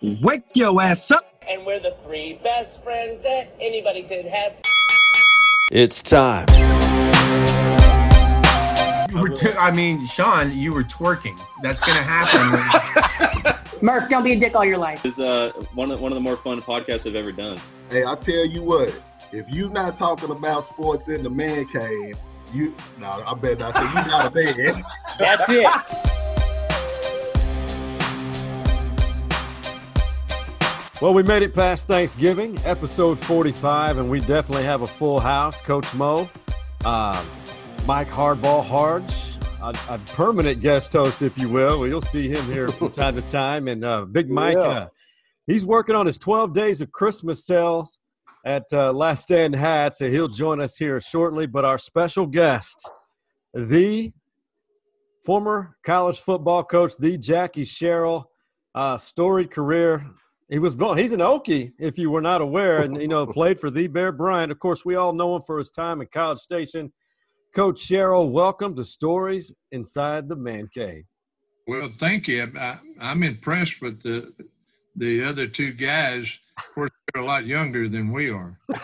Wake your ass up. And we're the three best friends that anybody could have. It's time. You were t- I mean, Sean, you were twerking. That's gonna happen. Murph, don't be a dick all your life. It's uh, one of one of the more fun podcasts I've ever done. Hey, I tell you what, if you're not talking about sports in the man cave, you no, I bet not say you not a fan. That's it. Well, we made it past Thanksgiving, episode 45, and we definitely have a full house. Coach Mo, uh, Mike Hardball Hards, a, a, permanent guest host, if you will. You'll see him here from time to time. And uh, Big Mike, yeah. uh, he's working on his 12 days of Christmas sales at uh, Last Stand Hats, and he'll join us here shortly. But our special guest, the former college football coach, the Jackie Sherrill, uh, storied career he was born. He's an Okie, if you were not aware, and you know played for the Bear Bryant. Of course, we all know him for his time at College Station. Coach Sherrill, welcome to Stories Inside the Man Cave. Well, thank you. I, am I'm impressed with the the other two guys. Of course, they're a lot younger than we are.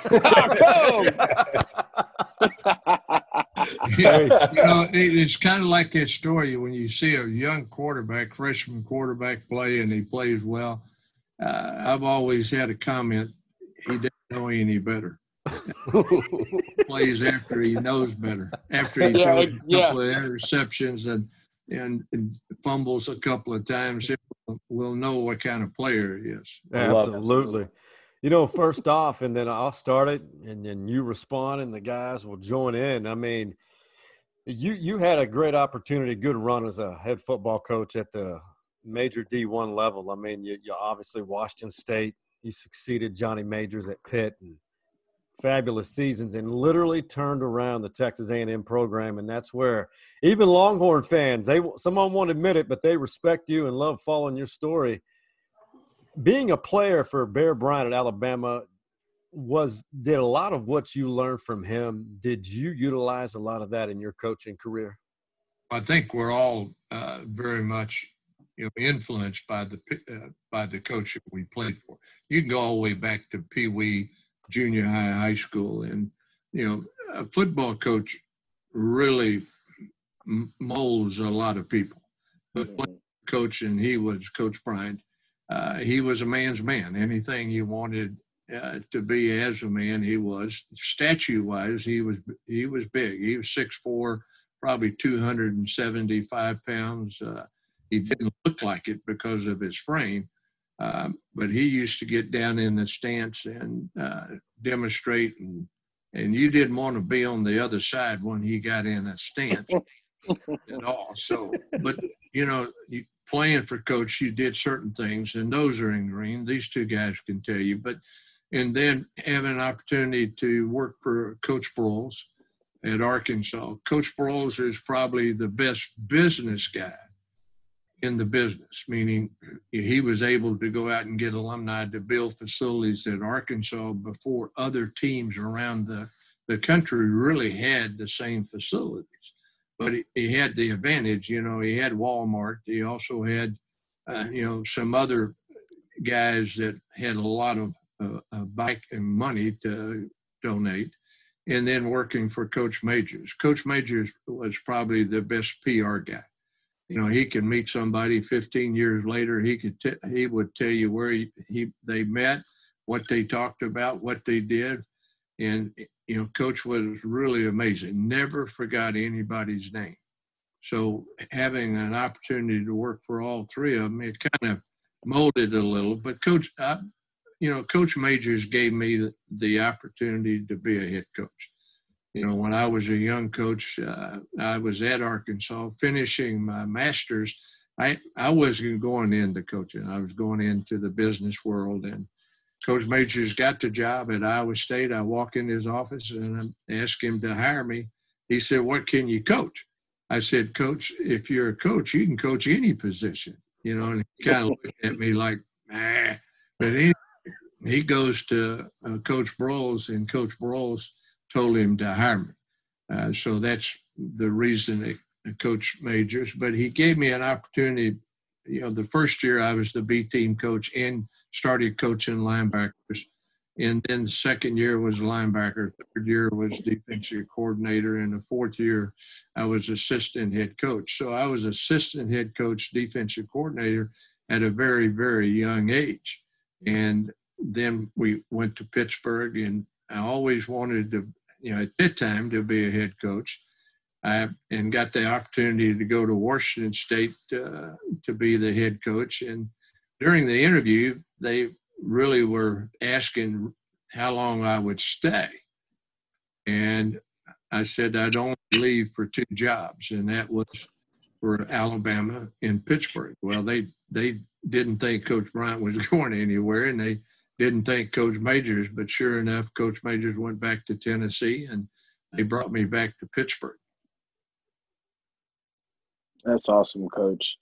you know, it, it's kind of like that story when you see a young quarterback, freshman quarterback play, and he plays well uh, I've always had a comment. He doesn't know any better. plays after he knows better. After he yeah, throws a yeah. couple of interceptions and, and, and fumbles a couple of times, we'll know what kind of player he is. Absolutely. You know, first off, and then I'll start it, and then you respond, and the guys will join in. I mean, you you had a great opportunity, good run as a head football coach at the major D1 level. I mean, you, you obviously Washington State, you succeeded Johnny Majors at Pitt and fabulous seasons and literally turned around the Texas A&M program and that's where even Longhorn fans, they someone won't admit it, but they respect you and love following your story. Being a player for Bear Bryant at Alabama was did a lot of what you learned from him. Did you utilize a lot of that in your coaching career? I think we're all uh, very much you know, influenced by the uh, by the coach that we played for. You can go all the way back to Pee Wee, junior high, high school, and you know, a football coach really molds a lot of people. But coach, and he was Coach Bryant. Uh, he was a man's man. Anything he wanted uh, to be as a man, he was. Statue wise, he was he was big. He was six four, probably two hundred and seventy five pounds. Uh, he didn't look like it because of his frame. Um, but he used to get down in the stance and uh, demonstrate, and and you didn't want to be on the other side when he got in a stance at all. So, but you know, you, playing for coach, you did certain things, and those are in green. These two guys can tell you, but and then having an opportunity to work for Coach Broyles at Arkansas. Coach Broyles is probably the best business guy in the business, meaning he was able to go out and get alumni to build facilities at Arkansas before other teams around the, the country really had the same facilities. But he, he had the advantage, you know, he had Walmart. He also had, uh, you know, some other guys that had a lot of uh, uh, bike and money to donate. And then working for Coach Majors. Coach Majors was probably the best PR guy you know he can meet somebody 15 years later he could t- he would tell you where he, he they met what they talked about what they did. And you know coach was really amazing. Never forgot anybody's name. So having an opportunity to work for all three of them it kind of molded a little but coach I, you know coach majors gave me the, the opportunity to be a head coach you know, when I was a young coach, uh, I was at Arkansas finishing my master's. I, I wasn't going into coaching. I was going into the business world. And Coach Majors got the job at Iowa State. I walk in his office and I asked him to hire me. He said, What can you coach? I said, Coach, if you're a coach, you can coach any position. You know, and he kind of looked at me like, nah. But he, he goes to uh, Coach Broyles, and Coach Broyles – told him to hire me. Uh, so that's the reason that Coach Majors. But he gave me an opportunity you know, the first year I was the B team coach and started coaching linebackers. And then the second year was linebacker. Third year was defensive coordinator. And the fourth year, I was assistant head coach. So I was assistant head coach, defensive coordinator at a very, very young age. And then we went to Pittsburgh, and I always wanted to, you know, at that time to be a head coach. I, and got the opportunity to go to Washington State uh, to be the head coach. And during the interview, they really were asking how long I would stay. And I said I'd only leave for two jobs, and that was for Alabama and Pittsburgh. Well, they they didn't think Coach Bryant was going anywhere, and they didn't think Coach Majors. But sure enough, Coach Majors went back to Tennessee, and they brought me back to Pittsburgh. That's awesome, Coach.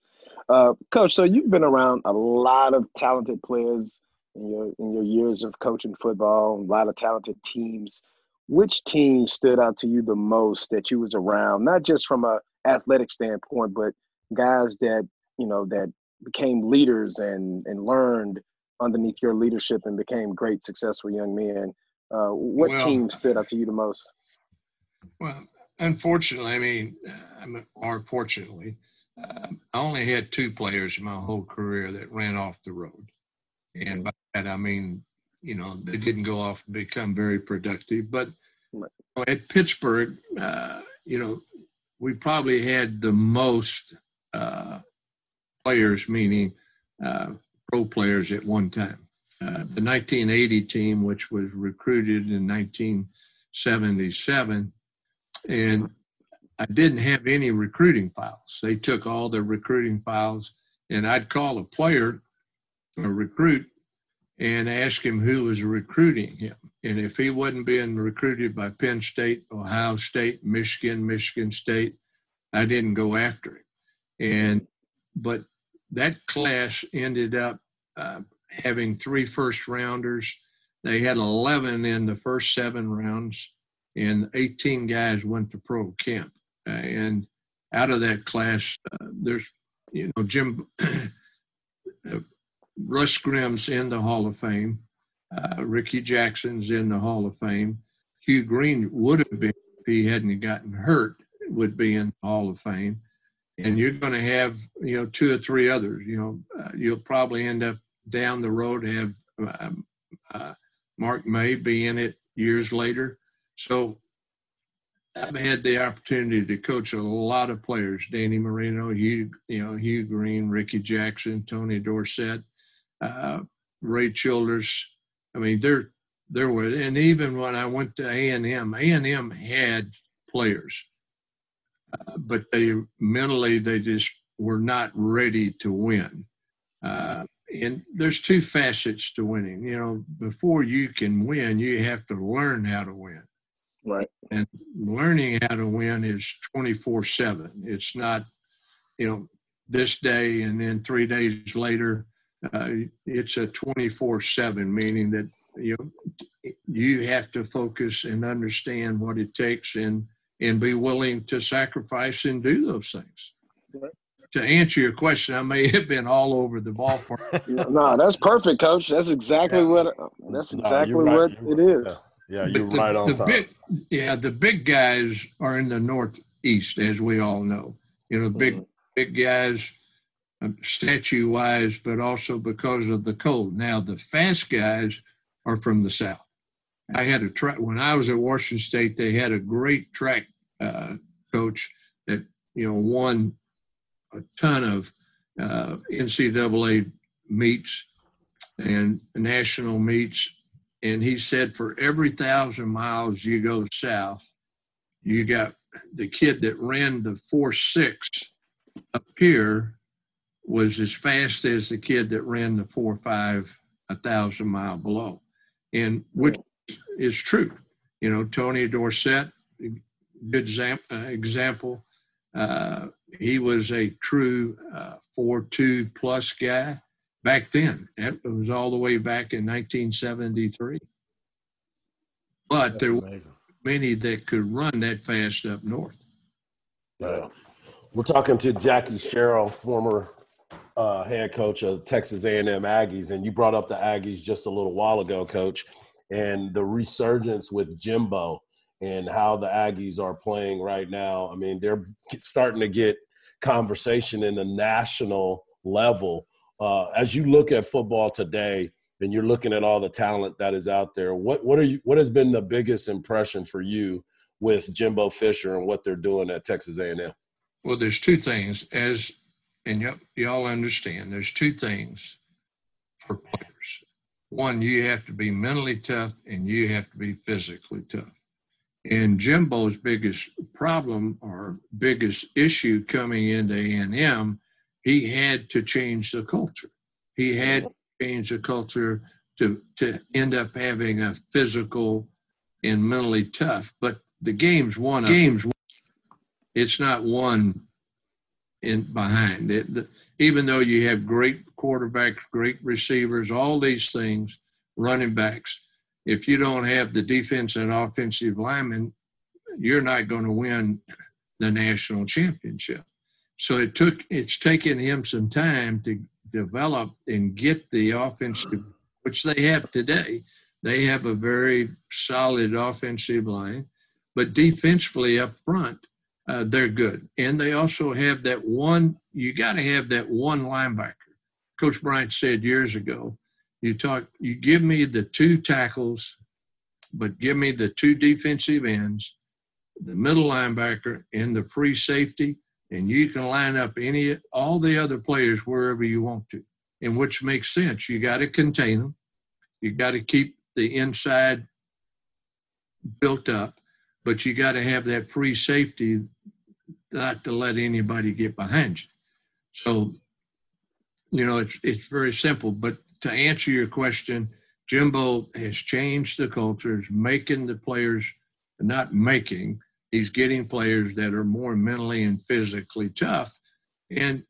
Uh, Coach, so you've been around a lot of talented players in your in your years of coaching football, a lot of talented teams. Which team stood out to you the most that you was around, not just from a athletic standpoint, but guys that you know that became leaders and and learned underneath your leadership and became great, successful young men. Uh, what Well- team stood out to you the most? Well, unfortunately, I mean, I mean or fortunately, um, I only had two players in my whole career that ran off the road. And by that, I mean, you know, they didn't go off and become very productive. But Right. at Pittsburgh, uh, you know, we probably had the most uh, players, meaning uh, pro players at one time. Uh, the 1980 team, which was recruited in 1977, and I didn't have any recruiting files. They took all the recruiting files, and I'd call a player, a recruit, and ask him who was recruiting him. And if he wasn't being recruited by Penn State, Ohio State, Michigan, Michigan State, I didn't go after him. And but that class ended up uh, having three first rounders. They had 11 in the first seven rounds, and 18 guys went to pro camp. Uh, and out of that class, uh, there's, you know, Jim, uh, Russ Grimm's in the Hall of Fame. Uh, Rickey Jackson's in the Hall of Fame. Hugh Green would have been, if he hadn't gotten hurt, would be in the Hall of Fame. And you're going to have, you know, two or three others. You know, uh, you'll probably end up down the road have um, uh, Mark May be in it years later. So I've had the opportunity to coach a lot of players: Danny Marino, Hugh, you know, Hugh Green, Rickey Jackson, Tony Dorsett, uh, Ray Childers. I mean, there, there were, and even when I went to A and M, A and M had players, uh, but they mentally they just were not ready to win. Uh, and there's two facets to winning. You know, before you can win, you have to learn how to win Right. and learning how to win is 24 7 it's not you know this day and then three days later uh, it's a 24 7 meaning that you know you have to focus and understand what it takes and and be willing to sacrifice and do those things Right. to answer your question i may have been all over the ballpark no, that's perfect, Coach. That's exactly Yeah. what. That's exactly you're right. what You're it right. is. Yeah, But you're the- right on the time. Big, yeah, the big guys are in the northeast, as we all know. You know, big Mhm. big guys, um, statue wise, but also because of the cold. Now the fast guys are from the south. I had a track when I was at Washington State. They had a great track uh, coach that you know won a ton of uh, NCAA meets and national meets and he said for every thousand miles you go south, you got the kid that ran the four six up here was as fast as the kid that ran the four five a thousand mile below, and which is true. You know, Tony Dorsett, good uh, example. Uh, he was a true uh, four two plus guy back then. It was all the way back in 1973. But there were many that could run that fast up north. Yeah. We're talking to Jackie Sherrill, former uh, head coach of Texas A&M Aggies, and you brought up the Aggies just a little while ago, Coach, and the resurgence with Jimbo and how the Aggies are playing right now. I mean, they're starting to get conversation in the national level. Uh, as you look at football today, and you're looking at all the talent that is out there, what what are you? What has been the biggest impression for you with Jimbo Fisher and what they're doing at Texas A&M? Well, there's two things as and y- y'all understand there's two things for players. One, you have to be mentally tough and you have to be physically tough. And Jimbo's biggest problem or biggest issue coming into A&M, he had to change the culture. He had to change the culture to, to end up having a physical and mentally tough. But the game's one game's it's not one in behind it. The, even though you have great quarterbacks, great receivers, all these things, running backs, if you don't have the defense and offensive linemen, you're not going to win the national championship. So it took it's taken him some time to develop and get the offensive, which they have today. They have a very solid offensive line, but defensively up front, uh, they're good. And they also have that one, you got to have that one linebacker. Coach Bryant said years ago, you talk, you give me the two tackles, but give me the two defensive ends, the middle linebacker, and the free safety, and you can line up any, all the other players wherever you want to, and which makes sense. You got to contain them. You got to keep the inside built up but you got to have that free safety not to let anybody get behind you. So, you know, it's it's very simple. But to answer your question, Jimbo has changed the culture, making the players not making, he's getting players that are more mentally and physically tough. And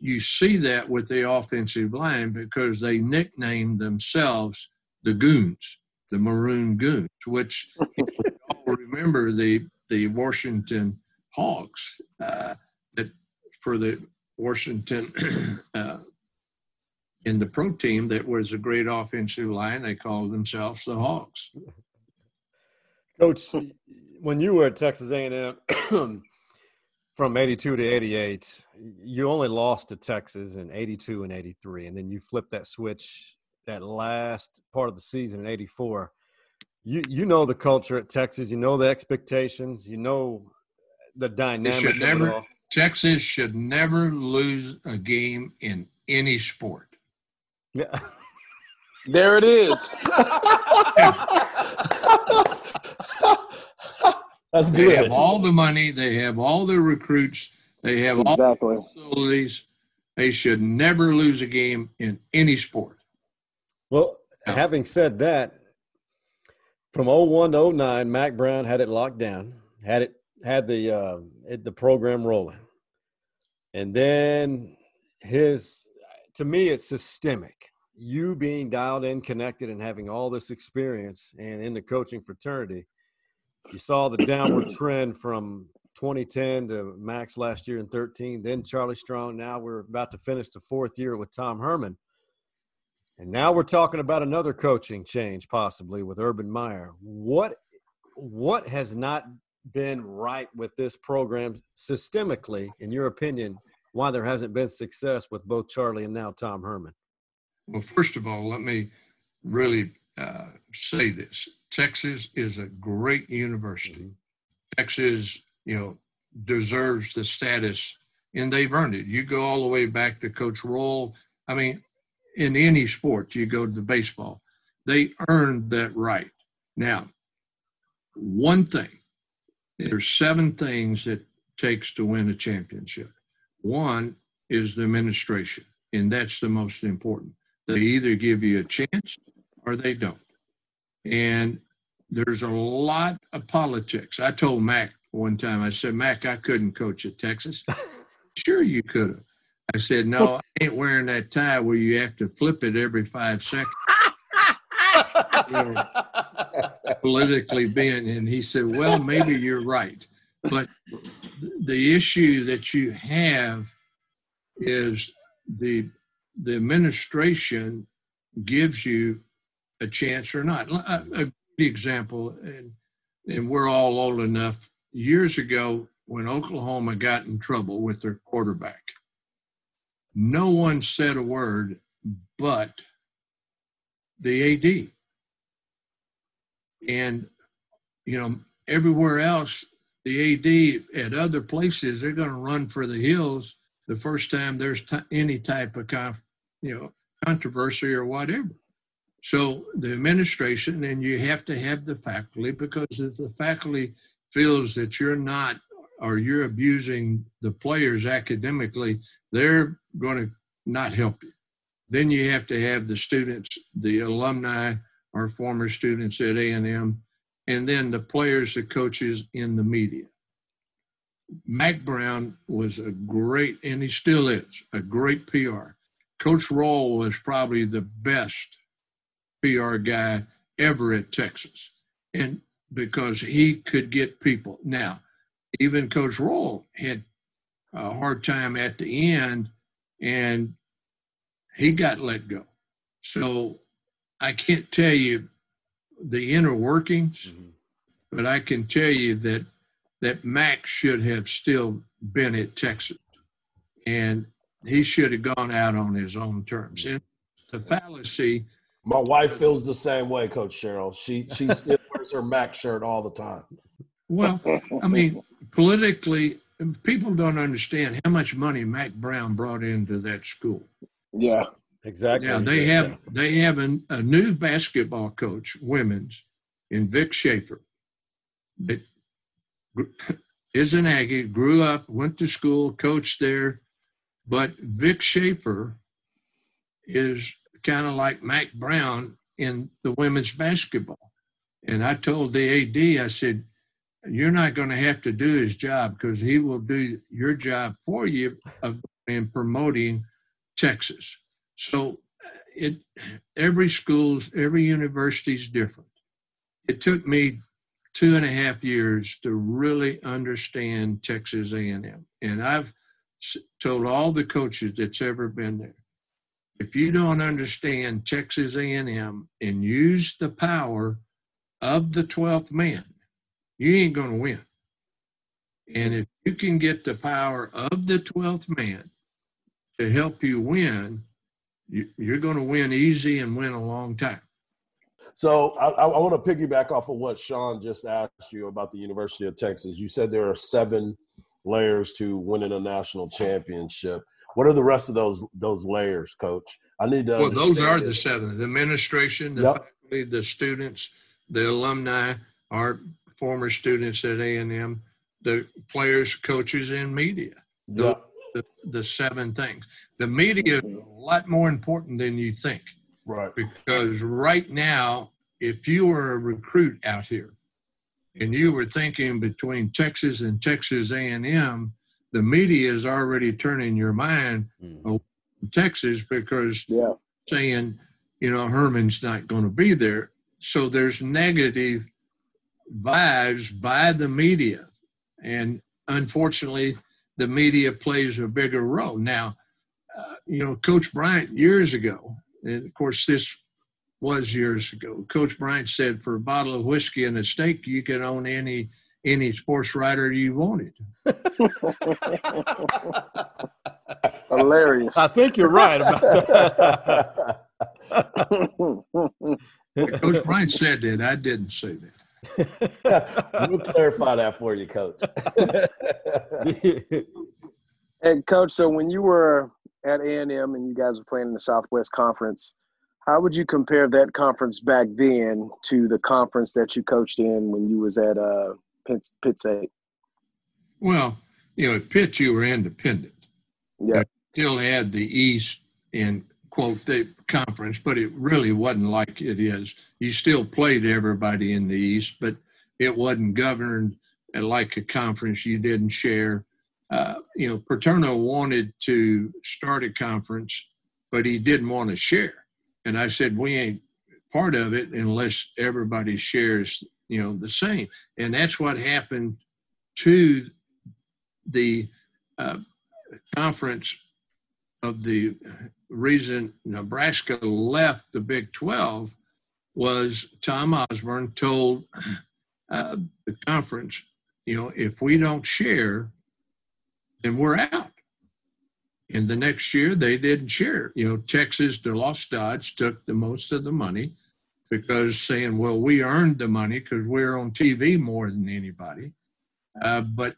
you see that with the offensive line because they nicknamed themselves the Goons, the Maroon Goons, which all remember the the Washington Hogs uh, that for the Washington uh, in the pro team that was a great offensive line. They called themselves the Hogs. Coach, when you were at Texas A&M from 82 to 88, you only lost to Texas in 82 and 83, and then you flipped that switch that last part of the season in 84 you you know the culture at Texas. You know the expectations. You know the dynamic. Should never, Texas should never lose a game in any sport. Yeah. There it is. That's good. They have all the money. They have all the recruits. They have exactly. all the facilities. They should never lose a game in any sport. Well, No. having said that, from 01 to 09, Mack Brown had it locked down, had it had the uh, it, the program rolling, and then his to me it's systemic. You being dialed in, connected, and having all this experience, and in the coaching fraternity, you saw the downward trend from 2010 to Max last year in 13, then Charlie Strong. Now we're about to finish the fourth year with Tom Herman. And now we're talking about another coaching change, possibly with Urban Meyer. What what has not been right with this program systemically, in your opinion? Why there hasn't been success with both Charlie and now Tom Herman? Well, first of all, let me really uh, say this: Texas is a great university. Texas, you know, deserves the status, and they've earned it. You go all the way back to Coach Royal. I mean, in any sport, you go to the baseball, they earned that right. Now, one thing, there's seven things it takes to win a championship. One is the administration, and that's the most important. They either give you a chance or they don't. And there's a lot of politics. I told Mack one time, I said, Mack, I couldn't coach at Texas. sure, you could have. I said, no, I ain't wearing that tie where you have to flip it every five seconds. You know, politically being, and he said, well, maybe you're right. But the issue that you have is the the administration gives you a chance or not. A, uh, a good example, and and we're all old enough. Years ago, when Oklahoma got in trouble with their quarterback, no one said a word but the AD. And, you know, everywhere else, the AD at other places, they're going to run for the hills the first time there's t- any type of, conf- you know, controversy or whatever. So the administration, and you have to have the faculty because if the faculty feels that you're not or you're abusing the players academically, they're going to not help you. Then you have to have the students, the alumni or former students at A&M, and then the players, the coaches in the media. Mack Brown was a great, and he still is, a great PR. Coach Royal was probably the best PR guy ever at Texas. And because he could get people. Now, even Coach Royal had a hard time at the end and he got let go. So I can't tell you the inner workings, mm-hmm. but I can tell you that that Max should have still been at Texas, and he should have gone out on his own terms. And the fallacy. My wife feels the same way, Coach Sherrill. She she still wears her Max shirt all the time. Well, I mean, politically, people don't understand how much money Mack Brown brought into that school. Yeah, exactly. Yeah, they have they have a, a new basketball coach, women's, in Vic Schaefer. That is an Aggie, grew up, went to school, coached there, but Vic Schaefer is kind of like Mack Brown in the women's basketball. And I told the AD, I said, you're not going to have to do his job because he will do your job for you of in promoting Texas. So uh, it every school's every university is different. It took me two and a half years to really understand Texas A&M, and I've told all the coaches that's ever been there, if you don't understand Texas A&M and use the power of the 12th man, you ain't going to win. And if you can get the power of the 12th man to help you win, you, are going to win easy and win a long time. So I, I want to piggyback off of what Sean just asked you about the University of Texas. You said there are seven layers to winning a national championship. What are the rest of those those layers, Coach? I need to. Well, those are the seven: the administration, the yep. faculty, the students, the alumni, our former students at A and M, the players, coaches, and media. Yep the, the seven things. The media is a lot more important than you think. Right. Because right now, if you were a recruit out here and you were thinking between Texas and Texas A&M, the media is already turning your mind mm. Texas because yeah. saying, you know, Herman's not going to be there. So there's negative vibes by the media. And unfortunately, the media plays a bigger role. Now, uh, you know, Coach Bryant years ago, and of course this was years ago. Coach Bryant said, "For a bottle of whiskey and a steak, you can own any any sports writer you wanted." Hilarious. I think you're right about that. Coach Bryant said that. I didn't say that. we'll clarify that for you, Coach. and Coach, so when you were at A and M and you guys were playing in the Southwest Conference, how would you compare that conference back then to the conference that you coached in when you was at uh, Pitt, Pitt State? Well, you know, at Pitt you were independent. Yeah. Still had the East and quote the conference, but it really wasn't like it is. You still played everybody in the East, but it wasn't governed like a conference. You didn't share. Uh, you know, Paterno wanted to start a conference, but he didn't want to share. And I said, we ain't part of it unless everybody shares, you know, the same. And that's what happened to the uh, conference of the reason Nebraska left the Big 12 was Tom Osborne told uh, the conference, you know, if we don't share, then we're out. And the next year they didn't share. You know, Texas, the Lost Dodge took the most of the money because saying, well, we earned the money because we're on TV more than anybody. Uh, but,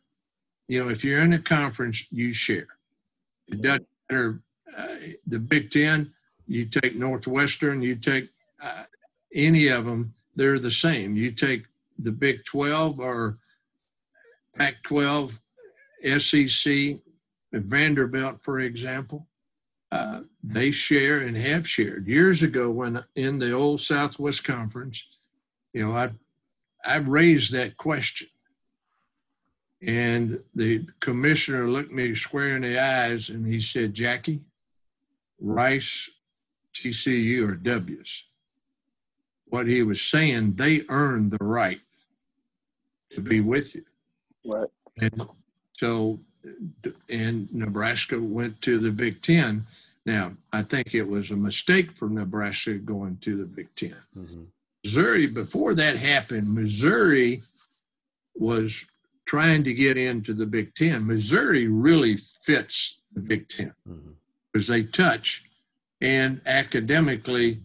you know, if you're in a conference, you share. It doesn't matter. Uh, the Big Ten, you take Northwestern, you take uh, any of them, they're the same. You take the Big 12 or Pac 12, SEC, Vanderbilt, for example, uh, they share and have shared. Years ago, when in the old Southwest Conference, you know, I I raised that question, and the commissioner looked me square in the eyes and he said, "Jackie, Rice, TCU or W's." What he was saying, they earned the right to be with you. Right. And so, and Nebraska went to the Big Ten. Now, I think it was a mistake for Nebraska going to the Big 10 Mhm. Missouri, before that happened, Missouri was trying to get into the Big Ten. Missouri really fits the Big 10 Mhm. because they touch, and academically,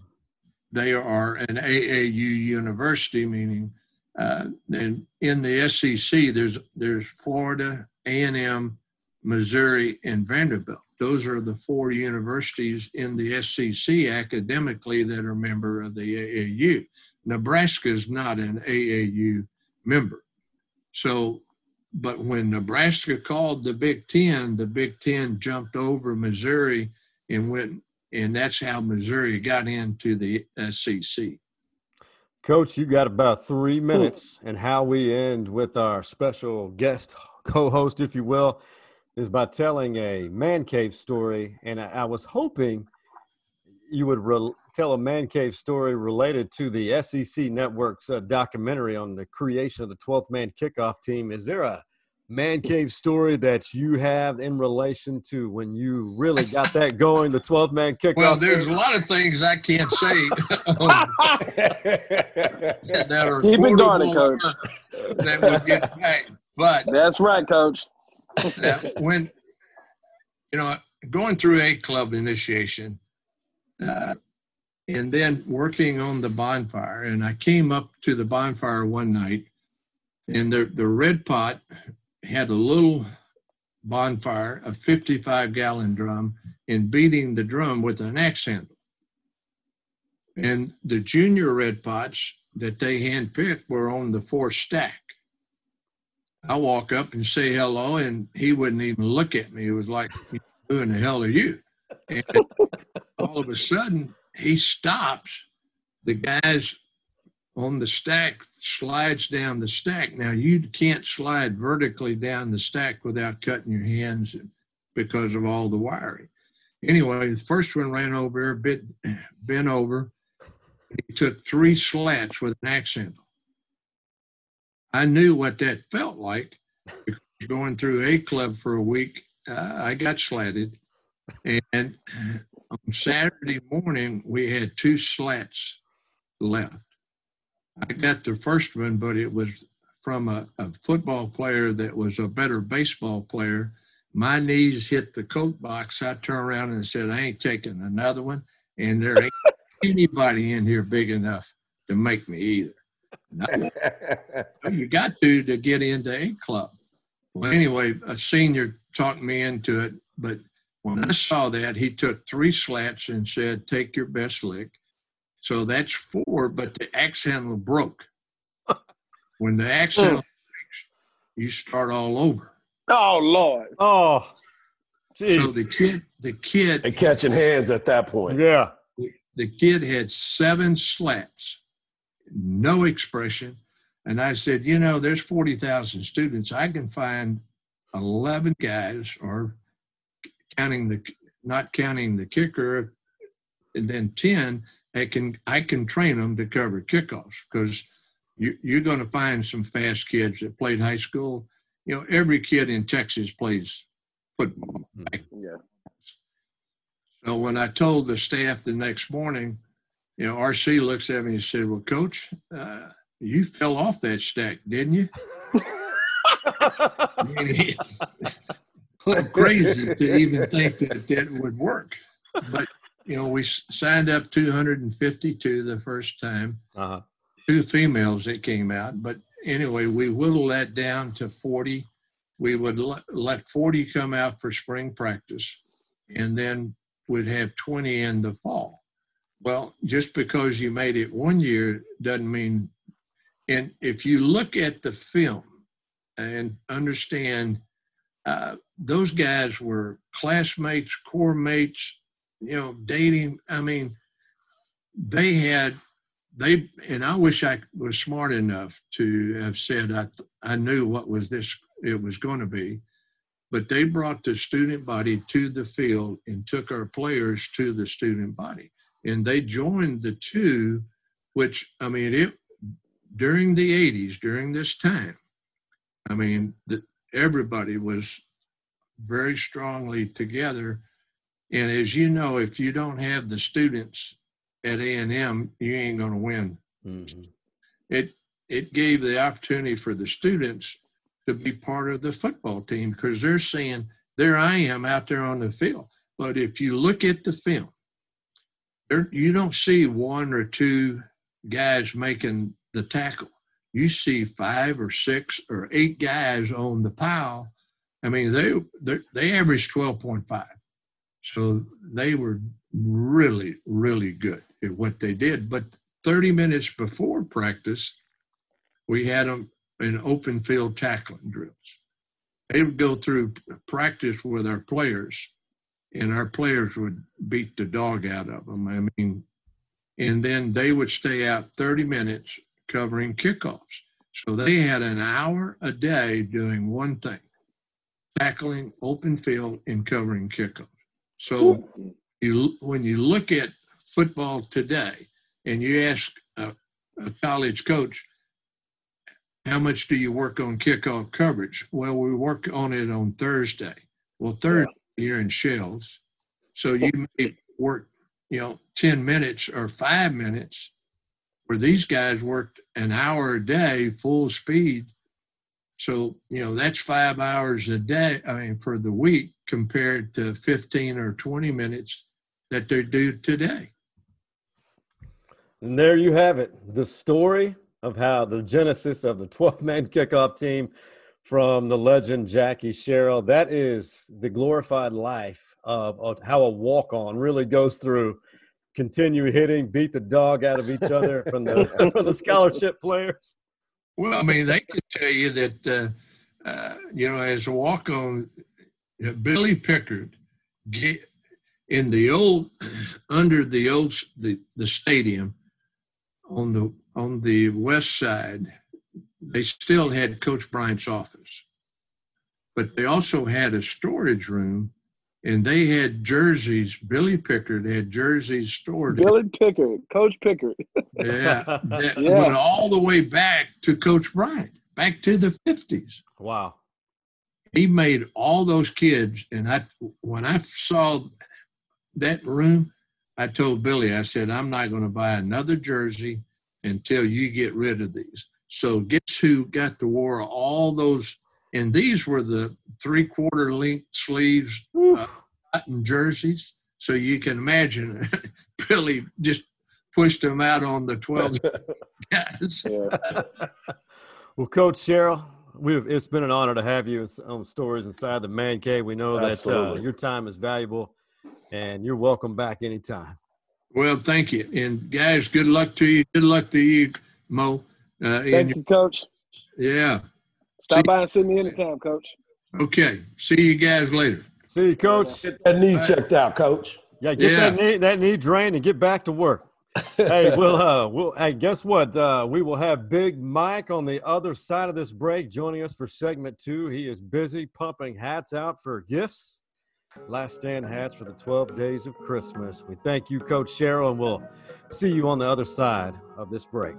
they are an AAU university, meaning uh, in the SEC, there's there's Florida, A and M, Missouri, and Vanderbilt. Those are the four universities in the SEC academically that are member of the AAU. Nebraska is not an AAU member. So, but when Nebraska called the Big Ten, the Big Ten jumped over Missouri and went, and that's how Missouri got into the SEC. Coach, you got about three minutes, and how we end with our special guest co-host, if you will, is by telling a man cave story. And I, I was hoping you would re- tell a man cave story related to the SEC Network's uh, documentary on the creation of the 12th man kickoff team. Is there a man cave story that you have in relation to when you really got that going, the 12th man kickoff? Well, there's a lot of things I can't say that are Keep it going, Coach. that would get back. But That's right, Coach. that when you know going through a club initiation uh, and then working on the bonfire and i came up to the bonfire one night and the, the red pot had a little bonfire a 55 gallon drum and beating the drum with an axe handle and the junior red pots that they handpicked were on the fourth stack I walk up and say hello, and he wouldn't even look at me. It was like, "Who in the hell are you?" And all of a sudden, he stops. The guys on the stack slides down the stack. Now you can't slide vertically down the stack without cutting your hands because of all the wiring. Anyway, the first one ran over bit bent over. He took three slats with an axe handle. I knew what that felt like. Going through a club for a week, uh, I got slatted, and on Saturday morning we had two slats left. I got the first one, but it was from a, a football player that was a better baseball player. My knees hit the coat box. I turned around and said, "I ain't taking another one," and there ain't anybody in here big enough to make me either. I- you got to to get into a club. Well, anyway, a senior talked me into it, but when I saw that, he took three slats and said, "Take your best lick." So that's four, but the axe handle broke. When the axe handle breaks, you start all over. Oh Lord. Oh, So the kid, the kid, and catching hands at that point. yeah. the kid had seven slats, no expression. And I said, you know, there's 40,000 students. I can find 11 guys, or counting the, not counting the kicker, and then 10, I can, I can train them to cover kickoffs because you, you're going to find some fast kids that played high school. You know, every kid in Texas plays football. Yeah. So when I told the staff the next morning, you know, RC looks at me and said, "Well, Coach, uh, you fell off that stack, didn't you?" I mean, he- crazy to even think that that would work. But you know, we signed up 252 the first time, Uh-huh. two females that came out. But anyway, we whittled that down to 40. We would let, let 40 come out for spring practice, and then would have 20 in the fall. Well, just because you made it one year doesn't mean. And if you look at the film and understand, uh, those guys were classmates, core mates, you know, dating. I mean, they had they and I wish I was smart enough to have said I I knew what was this it was going to be, but they brought the student body to the field and took our players to the student body, and they joined the two, which I mean it during the '80s during this time. I mean, the, everybody was very strongly together. And as you know, if you don't have the students at A and M, you ain't going to win. Mhm. It it gave the opportunity for the students to be part of the football team because they're saying, "There I am out there on the field." But if you look at the film, there you don't see one or two guys making the tackle. You see five or six or eight guys on the pile. I mean, they they, they averaged twelve point five, so they were really really good at what they did. But thirty minutes before practice, we had them in open field tackling drills. They would go through practice with our players, and our players would beat the dog out of them. I mean, and then they would stay out 30 minutes covering kickoffs. So they had an hour a day doing one thing tackling open field and covering kickoffs. So you, when you look at football today and you ask a, a college coach, how much do you work on kickoff coverage? Well, we work on it on Thursday. Well, Thursday you're in shells. So you may work, you know, 10 minutes or five minutes where these guys worked an hour a day, full speed. So, you know, that's five hours a day, I mean, for the week compared to 15 or 20 minutes that they do today. And there you have it the story of how the genesis of the 12 man kickoff team from the legend Jackie Sherrill. That is the glorified life of, of how a walk on really goes through. Continue hitting, beat the dog out of each other from the from the scholarship players. Well, I mean, they could tell you that, uh, uh, you know, as a walk on, Billy Pickard get, in the old, under the old, the, the stadium on the, on the west side, they still had Coach Bryant's office. But they also had a storage room and they had jerseys. Billy Pickard had jerseys stored. Billy Pickard, Coach Pickard. Yeah, that Yeah. went all the way back to Coach Bryant, back to the 50s. Wow. He made all those kids, and I when I saw that room, I told Billy, I said, I'm not going to buy another jersey until you get rid of these. So guess who got to wear all those? And these were the three quarter length sleeves uh, cotton jerseys. So you can imagine Billy just pushed them out on the 12 guys. Well, Coach Sherrill, we've, it's been an honor to have you on Stories Inside the Man Cave. We know that uh, your time is valuable, and you're welcome back anytime. Well, thank you. And guys, good luck to you. Good luck to you, Mo. Uh, in Thank your, you, Coach. yeah. Stop See- by and see me anytime, Coach. Okay. See you guys later. See you, Coach. Get that knee checked out, coach. Yeah, get Yeah. that knee that knee drained and get back to work. hey, we'll uh, we'll hey, guess what? Uh, we will have Big Mike on the other side of this break joining us for segment two. He is busy pumping hats out for gifts. Last stand hats for the 12 days of Christmas. We thank you, Coach Sherrill, and we'll see you on the other side of this break.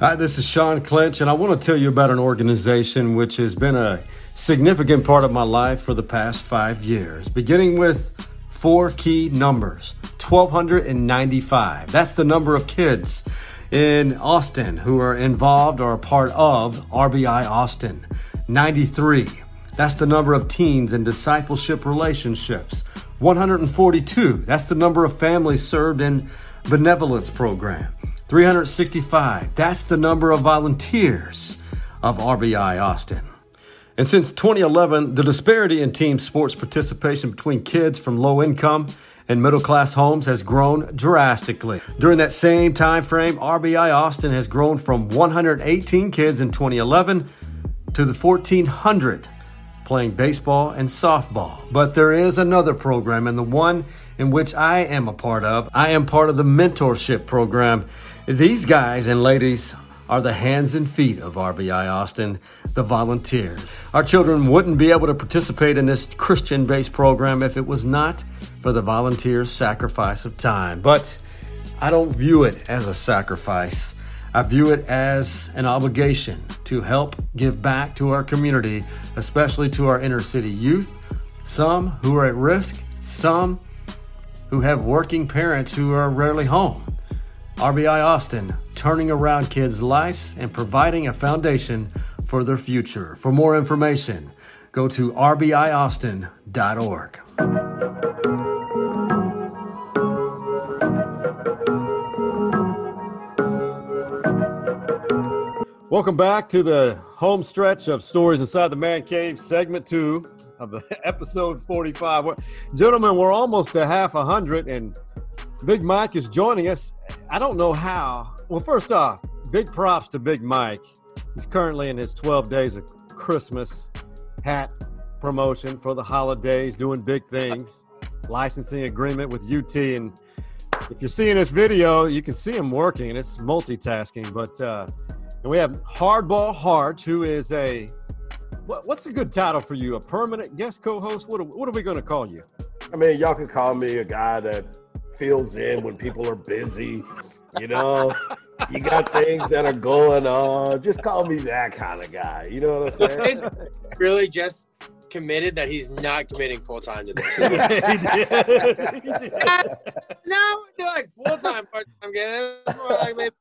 Hi, this is Sean Clinch, and I want to tell you about an organization which has been a significant part of my life for the past five years, beginning with four key numbers 1,295. That's the number of kids in Austin who are involved or a part of RBI Austin. 93. That's the number of teens in discipleship relationships. 142. That's the number of families served in benevolence program. 365. That's the number of volunteers of RBI Austin. And since 2011, the disparity in team sports participation between kids from low income and middle class homes has grown drastically. During that same time frame, RBI Austin has grown from 118 kids in 2011 to the 1400 playing baseball and softball. But there is another program, and the one in which I am a part of, I am part of the mentorship program. These guys and ladies are the hands and feet of RBI Austin, the volunteers. Our children wouldn't be able to participate in this Christian based program if it was not for the volunteers' sacrifice of time. But I don't view it as a sacrifice. I view it as an obligation to help give back to our community, especially to our inner city youth, some who are at risk, some who have working parents who are rarely home. RBI Austin, turning around kids' lives and providing a foundation for their future. For more information, go to rbiaustin.org. Welcome back to the home stretch of Stories Inside the Man Cave, segment two of episode 45. Gentlemen, we're almost to half a hundred, and Big Mike is joining us. I don't know how. Well, first off, big props to Big Mike. He's currently in his 12 days of Christmas hat promotion for the holidays, doing big things, licensing agreement with UT. And if you're seeing this video, you can see him working, it's multitasking. But uh, and we have Hardball Harge, who is a what, what's a good title for you? A permanent guest co-host? What what are we going to call you? I mean, y'all can call me a guy that fills in when people are busy. You know, you got things that are going on. Just call me that kind of guy. You know what I'm saying? He's really just committed that he's not committing full time to this. he did. He did. no, they're like full time part time. It's like maybe.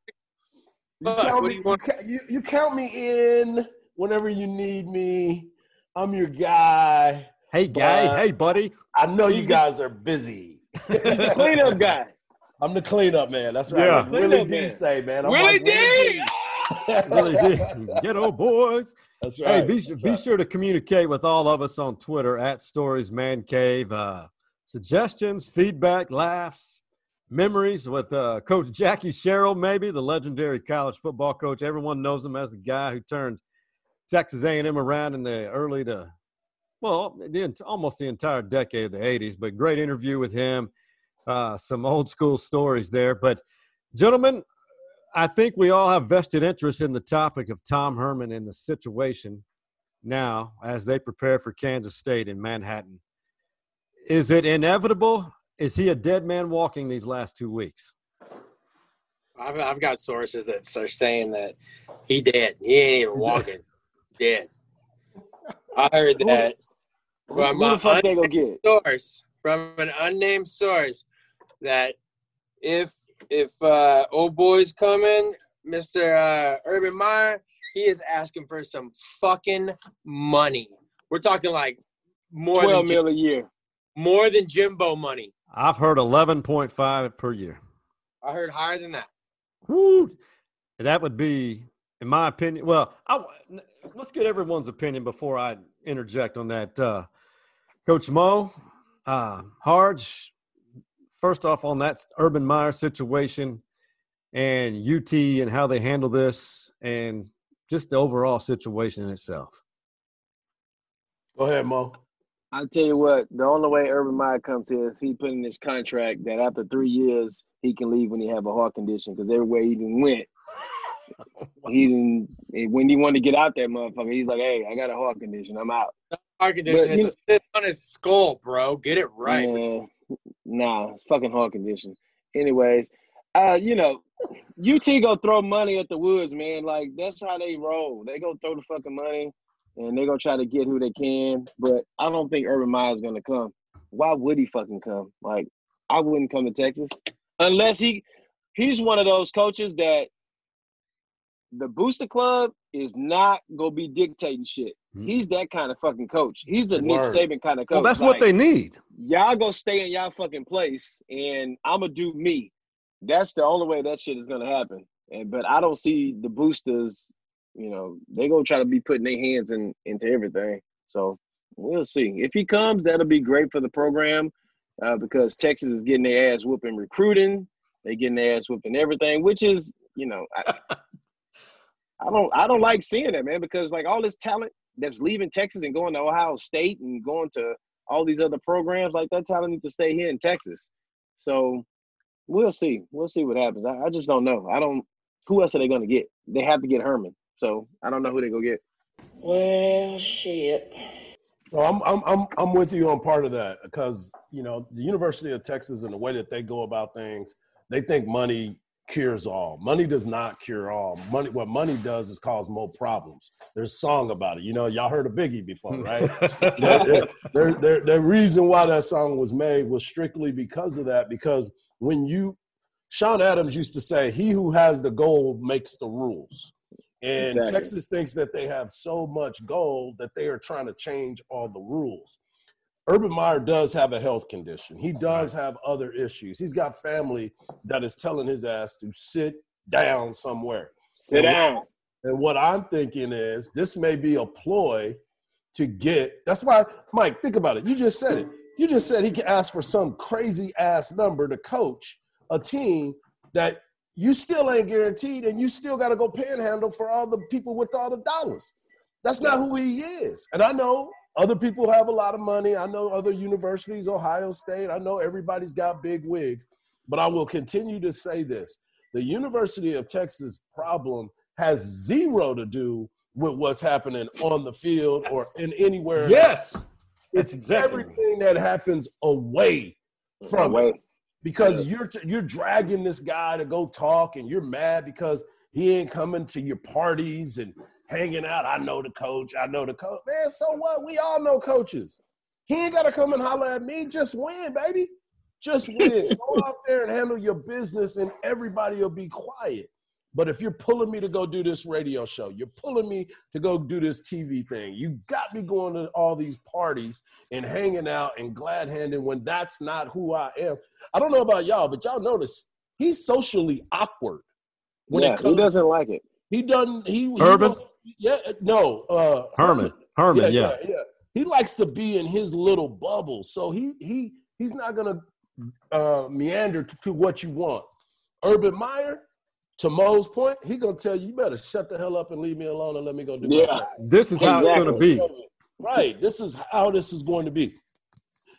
You, count me, you you, you, you count me in whenever you need me. I'm your guy. Hey, guy. Hey, buddy. I know you guys are busy. He's the cleanup guy. I'm the cleanup man. That's right. Yeah. Willie D man. say, man. I'm Willie like D! Really did. Geto Boys. That's Hey, right. be, That's be right. sure to communicate with all of us on Twitter at Stories Man Cave. Uh, suggestions, feedback, laughs, memories with uh, Coach Jackie Sherrill, maybe the legendary college football coach. Everyone knows him as the guy who turned Texas A&M around in the early to well, the, almost the entire decade of the '80s. But great interview with him. Uh, some old school stories there. But gentlemen, I think we all have vested interest in the topic of Tom Herman and the situation now as they prepare for Kansas State in Manhattan. Is it inevitable? Is he a dead man walking these last two weeks? I've, I've got sources that are saying that he dead. He ain't even walking. dead. I heard that from Who the an fuck they gonna get? source, from an unnamed source, that if if uh, old boy's coming, Mister uh, Urban Meyer, he is asking for some fucking money. We're talking like more than Twelve Jim- mil a year. more than Jimbo money. I've heard 11.5 per year. I heard higher than that. Woo! That would be, in my opinion. Well, I, let's get everyone's opinion before I interject on that. Uh, Coach Mo, uh, Harge, first off on that Urban Meyer situation and UT and how they handle this and just the overall situation in itself. Go ahead, Mo. I tell you what, the only way Urban Meyer comes here is he put in his contract that after three years he can leave when he have a heart condition because everywhere he even went, he didn't. When he wanted to get out that motherfucker, he's like, "Hey, I got a heart condition. I'm out." Heart condition. But It's you- a cyst on his skull, bro. Get it right. Man, nah, it's fucking heart condition. Anyways, uh, you know, UT go throw money at the Woods, man. Like that's how they roll. They go throw the fucking money, and they gonna try to get who they can. But I don't think Urban Meyer's gonna come. Why would he fucking come? Like I wouldn't come to Texas unless he he's one of those coaches that the Booster Club is not gonna be dictating shit. He's that kind of fucking coach. He's a Nick Saban kind of coach. Well, that's what they need. y'all go stay in y'all fucking place and I'm gonna do me. That's the only way that shit is gonna happen. And but I don't see the boosters, you know, they gonna try to be putting their hands in into everything. So we'll see. If he comes, that'll be great for the program uh, because Texas is getting their ass whooping recruiting. They getting their ass whooping everything, which is, you know, I, I don't I don't like seeing that, man, because like all this talent that's leaving Texas and going to Ohio State and going to all these other programs, like that talent needs to stay here in Texas. So we'll see. We'll see what happens. I, I just don't know. I don't who else are they gonna get? They have to get Herman. So I don't know who they go get. Well, shit. So I'm I'm I'm I'm with you on part of that because you know the University of Texas and the way that they go about things, they think money cures all. Money does not cure all. Money what money does is cause more problems. There's a song about it. You know, y'all heard of Biggie before, right? the, the, the, the reason why that song was made was strictly because of that. Because when you, Sean Adams used to say, "He who has the gold makes the rules." And Exactly. Texas thinks that they have so much gold that they are trying to change all the rules. Urban Meyer does have a health condition. He does have other issues. He's got family that is telling his ass to sit down somewhere. Sit And what- down. And what I'm thinking is this may be a ploy to get. That's why, Mike, think about it. You just said it. You just said he can ask for some crazy ass number to coach a team that you still ain't guaranteed, and you still got to go panhandle for all the people with all the dollars. That's not who he is. And I know other people have a lot of money. I know other universities, Ohio State. I know everybody's got big wigs. But I will continue to say this the University of Texas problem has zero to do with what's happening on the field or in anywhere. else. Yes. It's exactly. everything that happens away from it Wait. because you're t- you're dragging this guy to go talk and you're mad because he ain't coming to your parties and hanging out. I know the coach. I know the coach. Man, so what? We all know coaches. He ain't got to come and holler at me. Just win, baby. Just win. go out there and handle your business, and everybody will be quiet. But if you're pulling me to go do this radio show, you're pulling me to go do this TV thing, you got me going to all these parties and hanging out and glad handing when that's not who I am. I don't know about y'all, but y'all notice he's socially awkward when yeah, it he doesn't like it. He doesn't. He he Urban? don't- yeah, no. Uh, Herman. Herman, yeah. yeah, He likes to be in his little bubble, so he he he's not gonna uh, meander to, to what you want. Urban Meyer, to Mo's point, he gonna tell you, you better shut the hell up and leave me alone and let me go do my Yeah. thing." This is how it's going to be. Right. This is how this is going to be.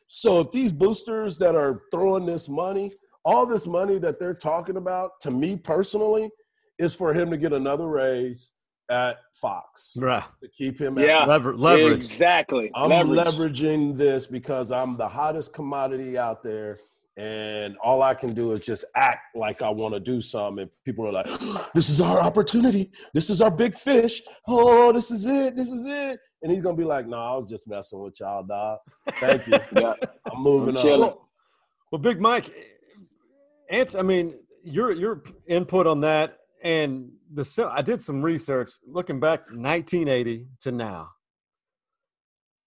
So if these boosters that are throwing this money, all this money that they're talking about, to me personally, is for him to get another raise at Fox Right. to keep him. At Yeah. Lever- leverage. Exactly. I'm Leverage. leveraging this because I'm the hottest commodity out there. And all I can do is just act like I want to do something. And people are like, this is our opportunity. This is our big fish. Oh, this is it. This is it. And he's going to be like, no, I was just messing with y'all, dog. Thank you. Yeah. I'm moving I'm chilling. on. Well, Big Mike, answer. I mean, your your input on that, and the I did some research looking back 1980 to now.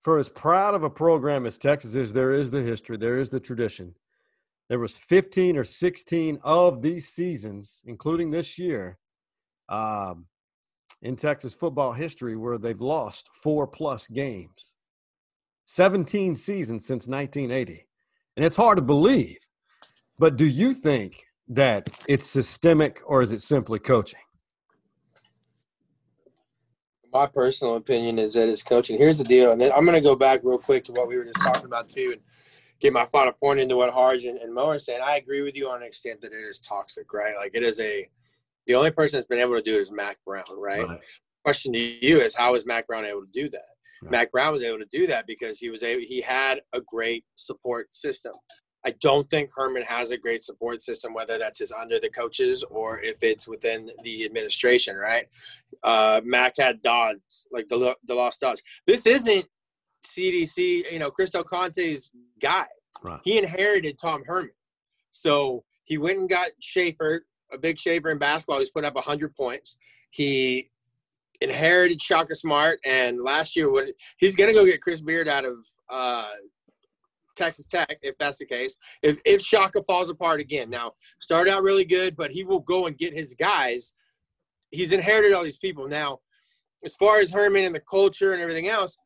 For as proud of a program as Texas is, there is the history, there is the tradition. There was 15 or 16 of these seasons, including this year, um, in Texas football history where they've lost four plus games. 17 seasons since 1980. And it's hard to believe. But do you think that it's systemic or is it simply coaching? My personal opinion is that it's coaching. Here's the deal, and then I'm going to go back real quick to what we were just talking about too, and get my final point into what Harge and, and Mo are saying. I agree with you on an extent that it is toxic, right? Like it is a. The only person that's been able to do it is Mack Brown, right? Question to you is how is Mack Brown able to do that? Right. Mack Brown was able to do that because he was able, he had a great support system. I don't think Herman has a great support system, whether that's his under the coaches or if it's within the administration, right? Uh, Mack had Dodds, like the, the DeLoss Dodds. This isn't CDC, you know, Chris Del Conte's guy. Right. He inherited Tom Herman. So he went and got Schaefer, a Vic Schaefer in basketball. He's put up 100 points. He inherited Shaka Smart, and last year, when he's going to go get Chris Beard out of uh, Texas Tech, if that's the case. If if Shaka falls apart again, now started out really good, but he will go and get his guys. He's inherited all these people now. As far as Herman and the culture and everything else,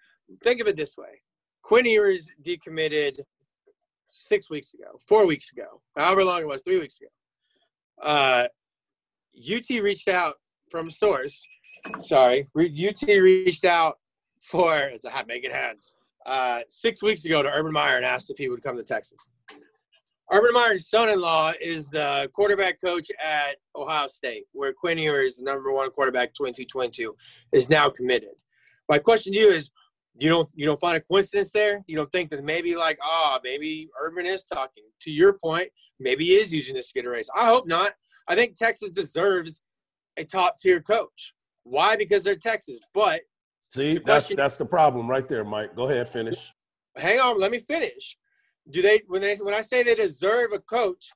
think of it this way: Quinn Ewers decommitted six weeks ago, four weeks ago, however long it was, three weeks ago. Uh, UT reached out from source. Sorry, UT reached out for it's a hat making hands uh, six weeks ago to Urban Meyer and asked if he would come to Texas. Urban Meyer's son-in-law is the quarterback coach at Ohio State, where Quinn Ewers, the number one quarterback 2022, is now committed. My question to you is, you don't you don't find a coincidence there? You don't think that maybe like, ah, oh, maybe Urban is talking. To your point, maybe he is using this to get a raise. I hope not. I think Texas deserves a top tier coach. Why? Because they're Texas. But See, that's question, that's the problem right there, Mike. Go ahead, finish. Hang on, let me finish. Do they when they when I say they deserve a coach,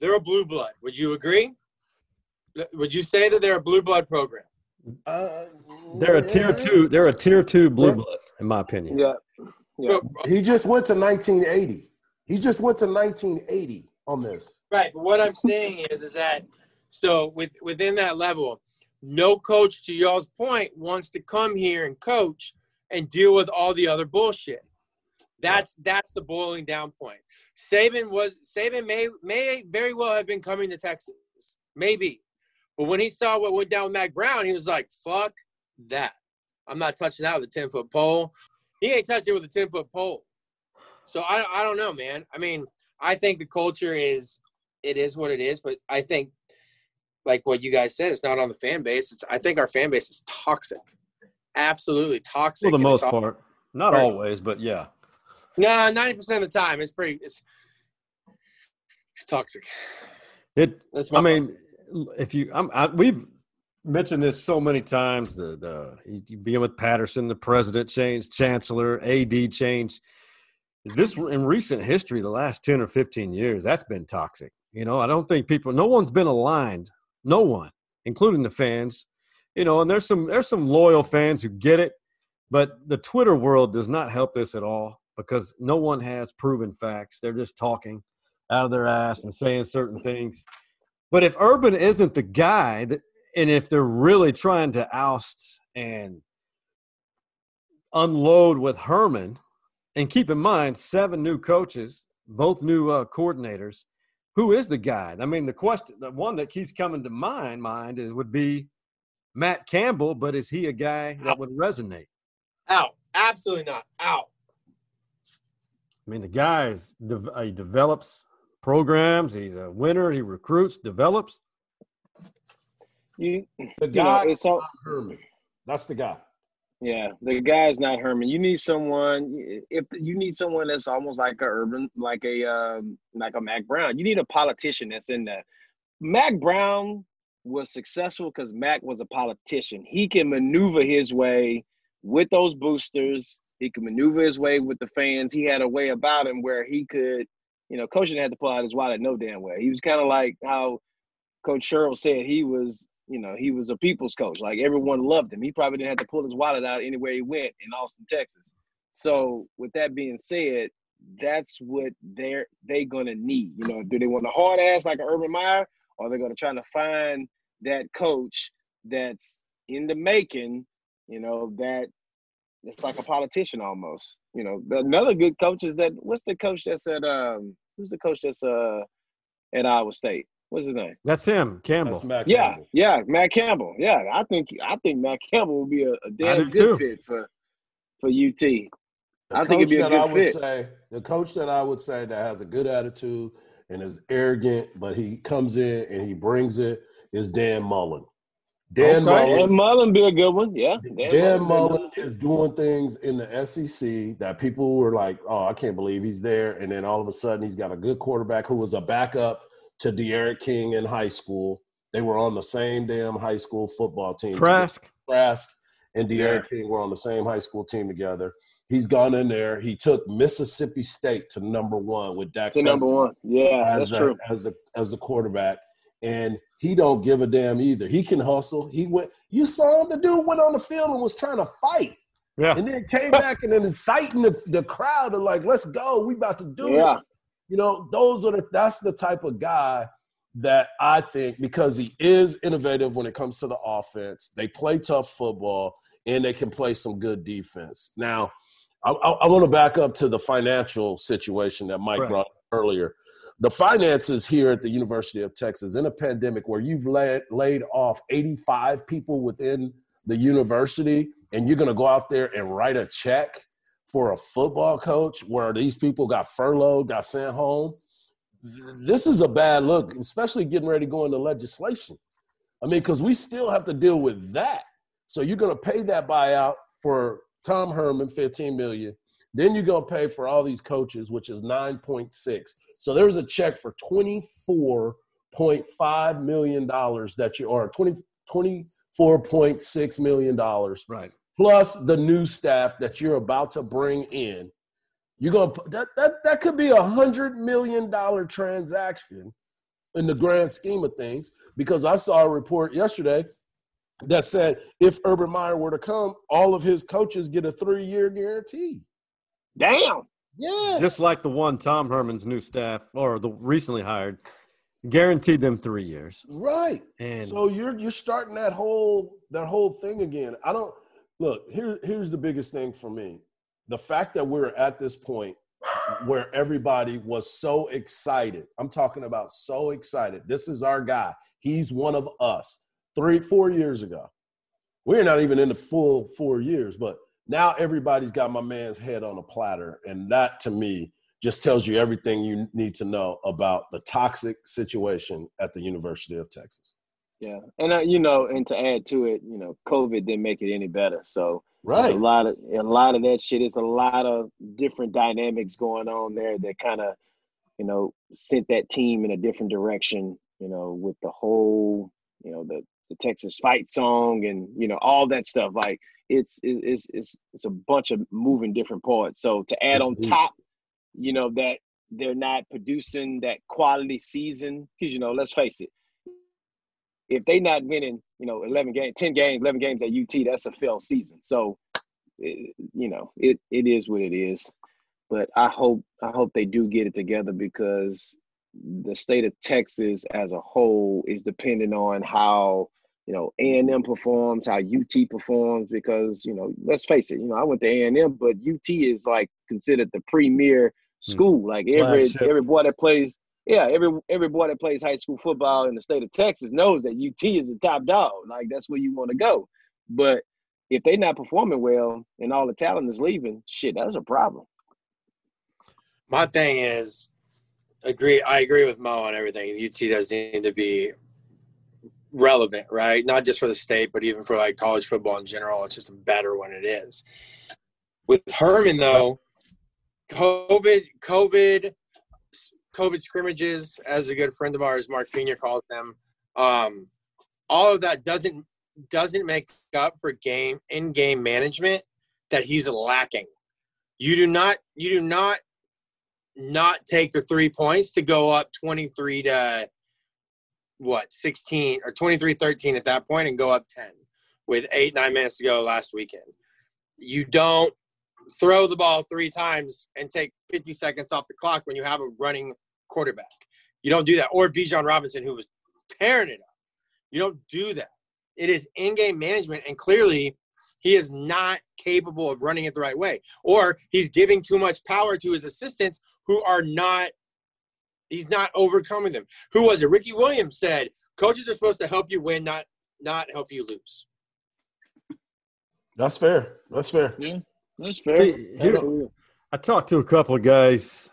they're a blue blood. Would you agree? Would you say that they're a blue blood program? Uh, they're a tier two. They're a tier two blue blood, in my opinion. Yeah. yeah. He just went to 1980. He just went to 1980 on this. Right, but what I'm saying is, is that so with within that level, no coach, to y'all's point, wants to come here and coach and deal with all the other bullshit. That's that's the boiling down point. Saban was Saban may may very well have been coming to Texas, maybe, but when he saw what went down with Mack Brown, he was like, "Fuck that! I'm not touching that with a ten foot pole. He ain't touching with a ten foot pole." So I I don't know, man. I mean, I think the culture is it is what it is, but I think like what you guys said, it's not on the fan base. It's I think our fan base is toxic, absolutely toxic. For the most part, not part. always, but yeah. No, ninety percent of the time, it's pretty. It's it's toxic. It. I mean, if you, I'm, I, we've mentioned this so many times. The the you being with Patterson, the president changed, chancellor, AD changed. This in recent history, the last ten or fifteen years, that's been toxic. You know, I don't think people, no one's been aligned no one, including the fans. You know, and there's some there's some loyal fans who get it, but the Twitter world does not help this at all because no one has proven facts. They're just talking out of their ass and saying certain things. But if Urban isn't the guy that, and if they're really trying to oust and unload with Herman, and keep in mind seven new coaches, both new uh, coordinators, who is the guy? I mean, the question, the one that keeps coming to my mind is would be Matt Campbell, but is he a guy that would resonate? Out, absolutely not. Out. I mean, the guy is uh, he develops programs. He's a winner. He recruits, develops. You, the guy you know, it's all, Herman. That's the guy. Yeah, the guy's not Herman. You need someone. If you need someone that's almost like a urban, like a um, like a Mack Brown. You need a politician that's in there. Mack Brown was successful because Mack was a politician. He can maneuver his way with those boosters. He could maneuver his way with the fans. He had a way about him where he could, you know, coaching had to pull out his wallet no damn way. He was kind of like how Coach Sherrill said he was you know, he was a people's coach. Like everyone loved him. He probably didn't have to pull his wallet out anywhere he went in Austin, Texas. So with that being said, that's what they're they gonna need. You know, do they want a hard ass like an Urban Meyer, or they're gonna try to find that coach that's in the making, you know, that it's like a politician almost. You know, another good coach is that what's the coach that's at um who's the coach that's uh at Iowa State? What's his name? That's him, Campbell. That's Matt yeah, Campbell. yeah, Matt Campbell. Yeah, I think I think Matt Campbell would be a, a damn good too. fit for for UT. The I think it'd be a good I would fit. Say, the coach that I would say that has a good attitude and is arrogant, but he comes in and he brings it is Dan Mullen. Dan Okay. Mullen, Dan Mullen be a good one. Yeah. Dan be a Mullen is doing things in the SEC that people were like, "Oh, I can't believe he's there," and then all of a sudden he's got a good quarterback who was a backup to D'Eriq King in high school. They were on the same damn high school football team. together. Trask. Trask and D'Eriq King were on the same high school team together. He's gone in there. He took Mississippi State to number one with Dak To number one. Yeah, as that's the, true. as the as the quarterback, and he don't give a damn either. He can hustle. He went. You saw him. The dude went on the field and was trying to fight, Yeah. and then came back and then inciting the, the crowd and like, "Let's go. We about to do Yeah. it." You know, those are the. That's the type of guy that I think because he is innovative when it comes to the offense. They play tough football and they can play some good defense. Now, I, I, I want to back up to the financial situation that Mike Right. brought up earlier. The finances here at the University of Texas in a pandemic where you've laid, laid off 85 people within the university and you're going to go out there and write a check for a football coach where these people got furloughed, got sent home. This is a bad look, especially getting ready to go into legislation. I mean, because we still have to deal with that. So you're going to pay that buyout for Tom Herman, 15 million. Then you're going to pay for all these coaches, which is 9.6. So there's a check for 24.5 million dollars that you are 20, 24.6 million dollars Right. Plus the new staff that you're about to bring in. You're gonna put- that that that could be a hundred million dollar transaction in the grand scheme of things. Because I saw a report yesterday that said if Urban Meyer were to come, all of his coaches get a three year guarantee. Damn. Yes, Just like the one Tom Herman's new staff or the recently hired, guaranteed them three years. right. And So you're you're starting that whole that whole thing again. I don't look here. Here's the biggest thing for me: the fact that we're at this point where everybody was so excited. I'm talking about so excited. This is our guy. He's one of us. Three, four years ago, we're not even in the full four years, but now everybody's got my man's head on a platter, and that to me just tells you everything you need to know about the toxic situation at the University of Texas. Yeah, and uh, you know, and to add to it, you know, COVID didn't make it any better. So Right. a lot of a lot of that shit is a lot of different dynamics going on there that kind of, you know, sent that team in a different direction. You know, with the whole, you know, the the Texas fight song and you know all that stuff. Like it's it's it's it's a bunch of moving different parts. So to add on top, you know, that they're not producing that quality season because you know, let's face it if they not winning, you know, 11 games, 10 games, 11 games at UT, that's a failed season. So, it, you know, it, it is what it is. But I hope I hope they do get it together because the state of Texas as a whole is dependent on how you know A and M performs, how UT performs. Because you know, let's face it, you know, I went to A and M, but UT is like considered the premier hmm. school. Like every every boy that plays yeah, every every boy that plays high school football in the state of Texas knows that UT is the top dog. Like that's where you want to go. But if they're not performing well and all the talent is leaving, shit, that's a problem. My thing is, agree. I agree with Mo on everything. UT does need to be relevant, right? Not just for the state, but even for like college football in general. It's just a better when it is. With Herman though, COVID, COVID, COVID scrimmages, as a good friend of ours, Mark Pena calls them, um, all of that doesn't doesn't make up for game in game management that he's lacking. You do not you do not not take the three points to go up 23 to what 16 or 23 13 at that point and go up 10 with eight nine minutes to go last weekend you don't throw the ball three times and take 50 seconds off the clock when you have a running quarterback. You don't do that. Or Bijan Robinson who was tearing it up. You don't do that. It is in-game management and clearly he is not capable of running it the right way. Or he's giving too much power to his assistants who are not he's not overcoming them. Who was it? Ricky williams said coaches are supposed to help you win not not help you lose. That's fair. That's fair. Yeah, that's fair. Hey, here- I talked to a couple of guys,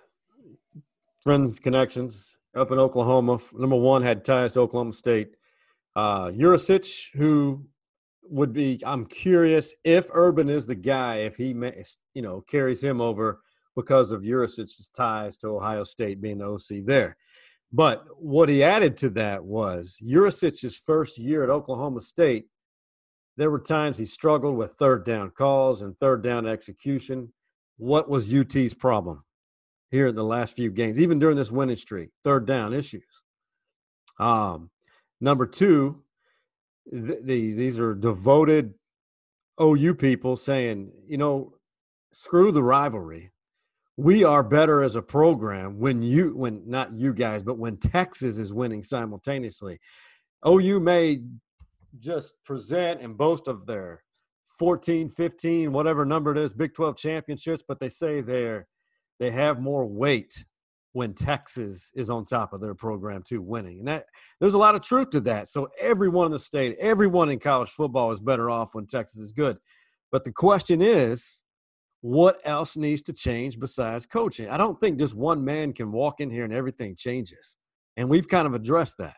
friends, connections up in Oklahoma. Number one had ties to Oklahoma State. Uh, Yurcich, who would be, I'm curious if Urban is the guy, if he, may, you know, carries him over because of Yurcich's ties to Ohio State being the OC there. But what he added to that was Yurcich's first year at Oklahoma State. There were times he struggled with third down calls and third down execution. What was UT's problem here in the last few games, even during this winning streak? Third down issues. Um, number two, th- these these are devoted OU people saying, you know, screw the rivalry we are better as a program when you when not you guys but when texas is winning simultaneously ou may just present and boast of their 14 15 whatever number it is big 12 championships but they say they're they have more weight when texas is on top of their program too winning and that there's a lot of truth to that so everyone in the state everyone in college football is better off when texas is good but the question is what else needs to change besides coaching? I don't think just one man can walk in here and everything changes. And we've kind of addressed that.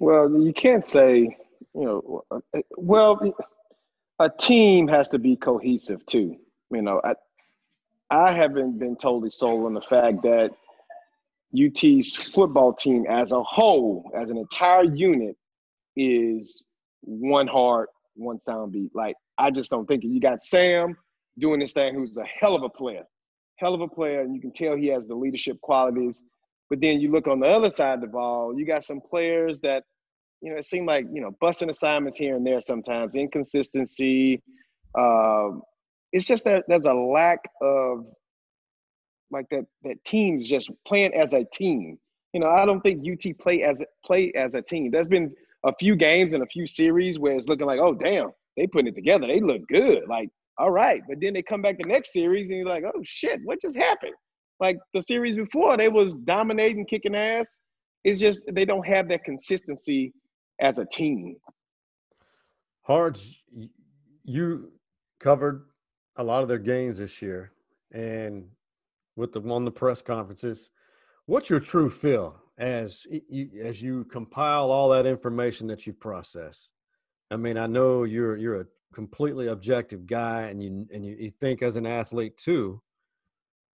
Well, you can't say, you know, uh, well, a team has to be cohesive too. You know, I, I haven't been totally sold on the fact that UT's football team as a whole, as an entire unit, is one heart, one sound beat. Like I just don't think it. You got Sam doing this thing, who's a hell of a player, hell of a player, and you can tell he has the leadership qualities. But then you look on the other side of the ball, you got some players that, you know, it seemed like you know busting assignments here and there sometimes, inconsistency. Um, it's just that there's a lack of like that that teams just playing as a team. You know, I don't think UT play as play as a team. There's been a few games and a few series where it's looking like, oh damn, they putting it together. They look good. Like, all right. But then they come back the next series and you're like, oh shit, what just happened? Like the series before, they was dominating, kicking ass. It's just they don't have that consistency as a team. Harge, you covered a lot of their games this year, and with the on the press conferences, what's your true feel as you, as you compile all that information that you process? I mean, I know you're you're a completely objective guy, and you and you, you think as an athlete too.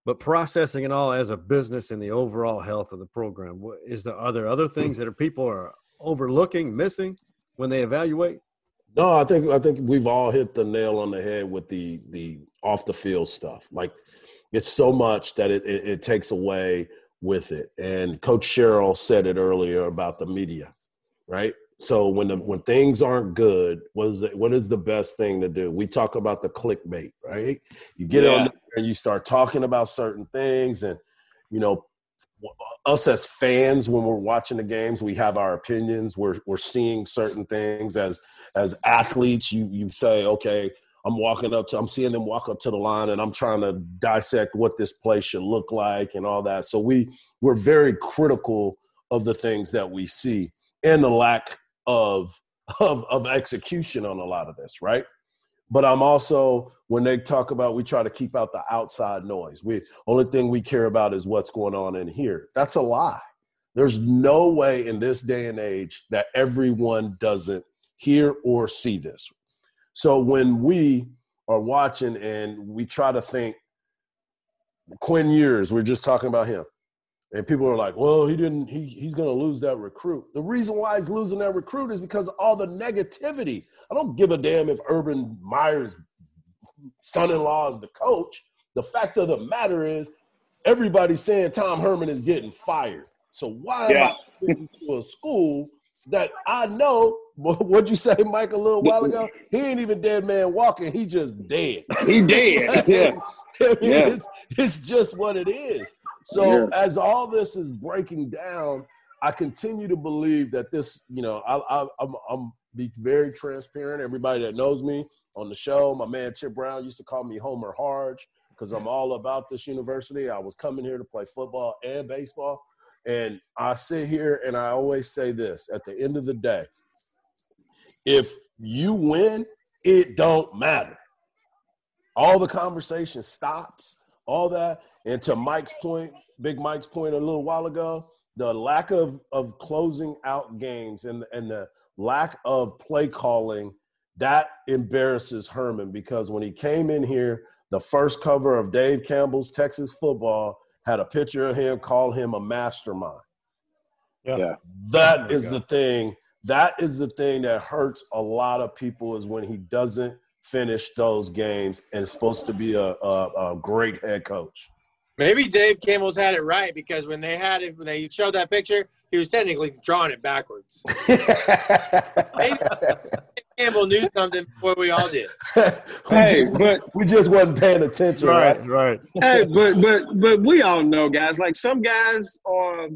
But processing it all as a business and the overall health of the program, is there are there other things that are people are overlooking, missing when they evaluate? No, I think I think we've all hit the nail on the head with the the off the field stuff. Like it's so much that it, it, it takes away with it. And Coach Sherrill said it earlier about the media, right? So when the, when things aren't good, what is it, what is the best thing to do? We talk about the clickbait, right? You get yeah. on there and you start talking about certain things, and you know, us as fans when we're watching the games, we have our opinions. We're we're seeing certain things as as athletes. You you say, okay, I'm walking up to, I'm seeing them walk up to the line, and I'm trying to dissect what this play should look like and all that. So we we're very critical of the things that we see and the lack of of of execution on a lot of this, right? But I'm also when they talk about we try to keep out the outside noise. We only thing we care about is what's going on in here. That's a lie. There's no way in this day and age that everyone doesn't hear or see this. So when we are watching and we try to think Quinn Ewers, we're just talking about him. And people are like, well, he didn't, he, he's going to lose that recruit. The reason why he's losing that recruit is because of all the negativity. I don't give a damn if Urban Meyer's son in law is the coach. The fact of the matter is, everybody's saying Tom Herman is getting fired. So why yeah. am I going to a school that I know? What'd you say, Mike, a little while ago? He ain't even dead man walking. He just dead. He dead. yeah. I mean, yeah. It's, it's just what it is. So yeah. as all this is breaking down, I continue to believe that this, you know, I, I, I'm, I'm be very transparent. Everybody that knows me on the show, my man Chip Brown used to call me Homer Harge because I'm all about this university. I was coming here to play football and baseball. And I sit here and I always say this at the end of the day, if you win, it don't matter. All the conversation stops all that. And to Mike's point, Big Mike's point a little while ago, the lack of of closing out games and and the lack of play calling that embarrasses Herman because when he came in here, the first cover of Dave Campbell's Texas Football had a picture of him, called him a mastermind. Yeah. Yeah. That oh is the thing. That is the thing that hurts a lot of people is when he doesn't finish those games and is supposed to be a, a, a great head coach. Maybe Dave Campbell's had it right because when they had it, when they showed that picture, he was technically drawing it backwards. Maybe Campbell knew something before we all did. we, Hey, just, but we just wasn't paying attention, right? Right, right. hey, but but but we all know, guys. Like some guys are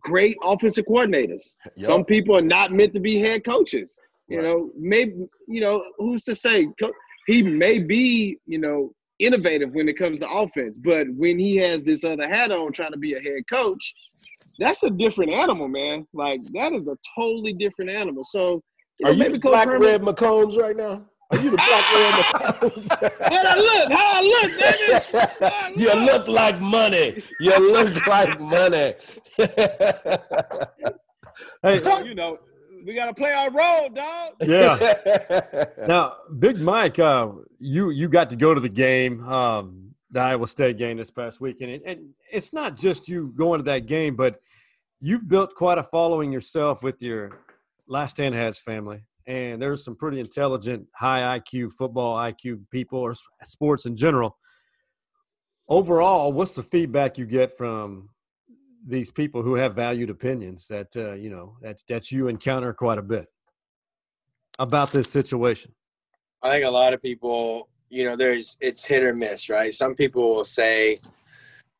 great offensive coordinators. Some people are not meant to be head coaches. You Right. know, maybe you know who's to say he may be you know innovative when it comes to offense, but when he has this other hat on, trying to be a head coach, that's a different animal, man. Like that is a totally different animal. So. you Are you maybe the Coach black Herman- red McCombs right now? Are you the black red McCombs? How I look? How I look, nigga? you look like money. You look like money. Hey, you know, we gotta play our role, dog. yeah. Now, Big Mike, uh, you you got to go to the game, um, the Iowa State game this past weekend, and, and it's not just you going to that game, but you've built quite a following yourself with your Last Stand Has family, and there's some pretty intelligent, high IQ football IQ people or sports in general. Overall, what's the feedback you get from these people who have valued opinions that uh, you know that that you encounter quite a bit about this situation? I think a lot of people, you know, there's it's hit or miss, right? Some people will say,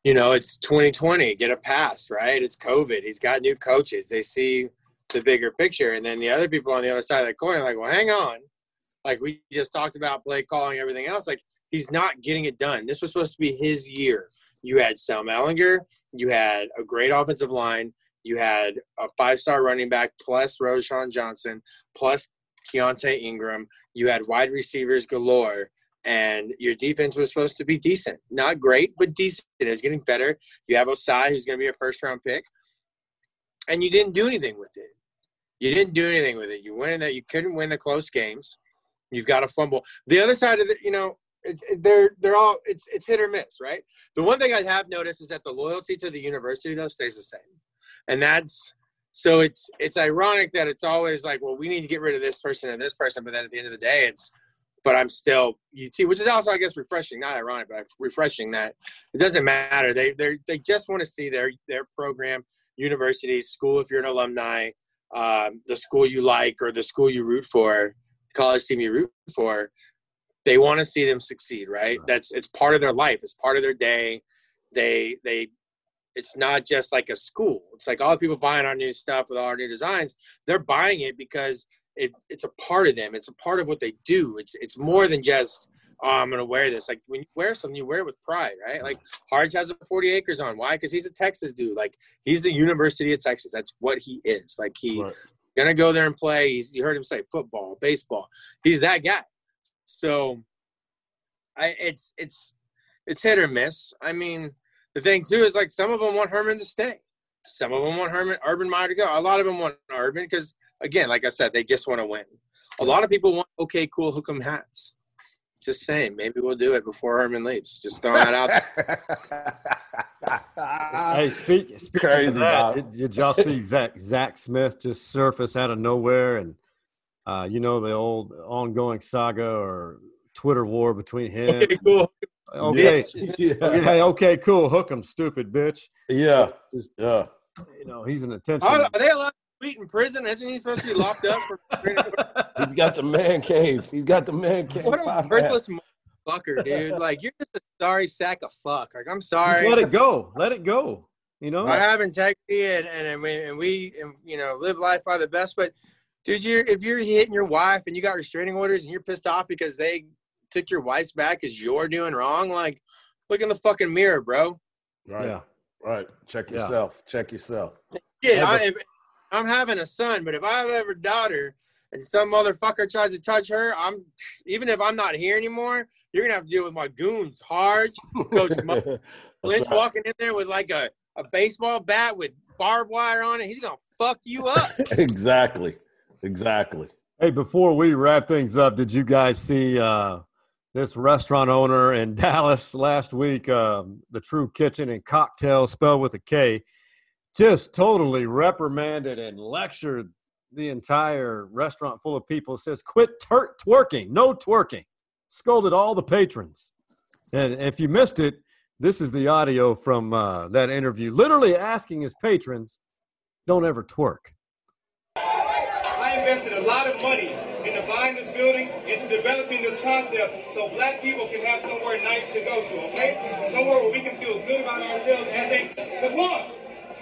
you know, it's 2020, get a pass, right? It's COVID. He's got new coaches. They see the bigger picture, and then the other people on the other side of the coin are like, well, hang on, like we just talked about play calling, everything else. Like he's not getting it done. This was supposed to be his year. You had Sam Ehlinger, you had a great offensive line, you had a five-star running back plus Roschon Johnson plus Keontae Ingram. You had wide receivers galore, and your defense was supposed to be decent. Not great, but decent. It was getting better. You have Ossai, who's going to be a first round pick, and you didn't do anything with it. You didn't do anything with it. You went in that you couldn't win the close games. You've got a fumble. The other side of it, you know, they're they're all it's it's hit or miss, right? The one thing I have noticed is that the loyalty to the university though stays the same, and that's so it's it's ironic that it's always like, well, we need to get rid of this person and this person, but then at the end of the day, it's but I'm still UT, which is also I guess refreshing, not ironic, but refreshing that it doesn't matter. They they they just want to see their their program, university, school if you're an alumni, um, the school you like or the school you root for, college team you root for. They want to see them succeed, right? That's it's part of their life. It's part of their day. They they it's not just like a school. It's like all the people buying our new stuff with all our new designs. They're buying it because it, it's a part of them. It's a part of what they do. It's it's more than just oh I'm gonna wear this. Like when you wear something, you wear it with pride, right? Like Harge has a 40 acres on. Why? Because he's a Texas dude. Like he's the University of Texas. That's what he is. Like he Right. gonna go there and play. He's you heard him say football, baseball. He's that guy. So I it's it's it's hit or miss. I mean, the thing too is like some of them want Herman to stay. Some of them want Herman Urban Meyer to go. A lot of them want Urban because again, like I said, they just want to win. A lot of people want okay, cool, hook 'em hats. Just saying, maybe we'll do it before Herman leaves. Just throwing that out there. Hey, speak, speaking Crazy, of that, Bob. did, did y'all see Zach, Zach Smith just surface out of nowhere? And, uh, you know, the old ongoing saga or Twitter war between him. Okay, cool. Okay. yeah. Yeah, okay, cool. Hook him, stupid bitch. Yeah. Just, yeah. You know, he's an attention. Are, are they allowed to tweet in prison? Isn't he supposed to be locked up for He's got the man cave. He's got the man cave. what a worthless fucker, dude? Like you're just a sorry sack of fuck. Like I'm sorry. Just let it go. Let it go. You know? I have integrity and and, and we and we and, you know live life by the best. But dude, you're if you're hitting your wife and you got restraining orders and you're pissed off because they took your wife's back because you're doing wrong, like look in the fucking mirror, bro. Right. Yeah. Right. Check Yeah. yourself. Check yourself. Yeah, Yeah, I, but- if, I'm having a son, but if I have a daughter and some motherfucker tries to touch her, I'm even if I'm not here anymore, you're gonna have to deal with my goons, Harge, Coach Lynch right. walking in there with like a, a baseball bat with barbed wire on it. He's gonna fuck you up. exactly. Exactly. Hey, before we wrap things up, did you guys see uh, this restaurant owner in Dallas last week, um, the True Kitchen and Cocktail, spelled with a K, just totally reprimanded and lectured the entire restaurant full of people. Says, "Quit twerking, no twerking." Scolded all the patrons. And if you missed it, this is the audio from uh, that interview, literally asking his patrons, "Don't ever twerk." Of money into buying this building, into developing this concept, so black people can have somewhere nice to go to, okay? Somewhere where we can feel good about ourselves as a. Because one,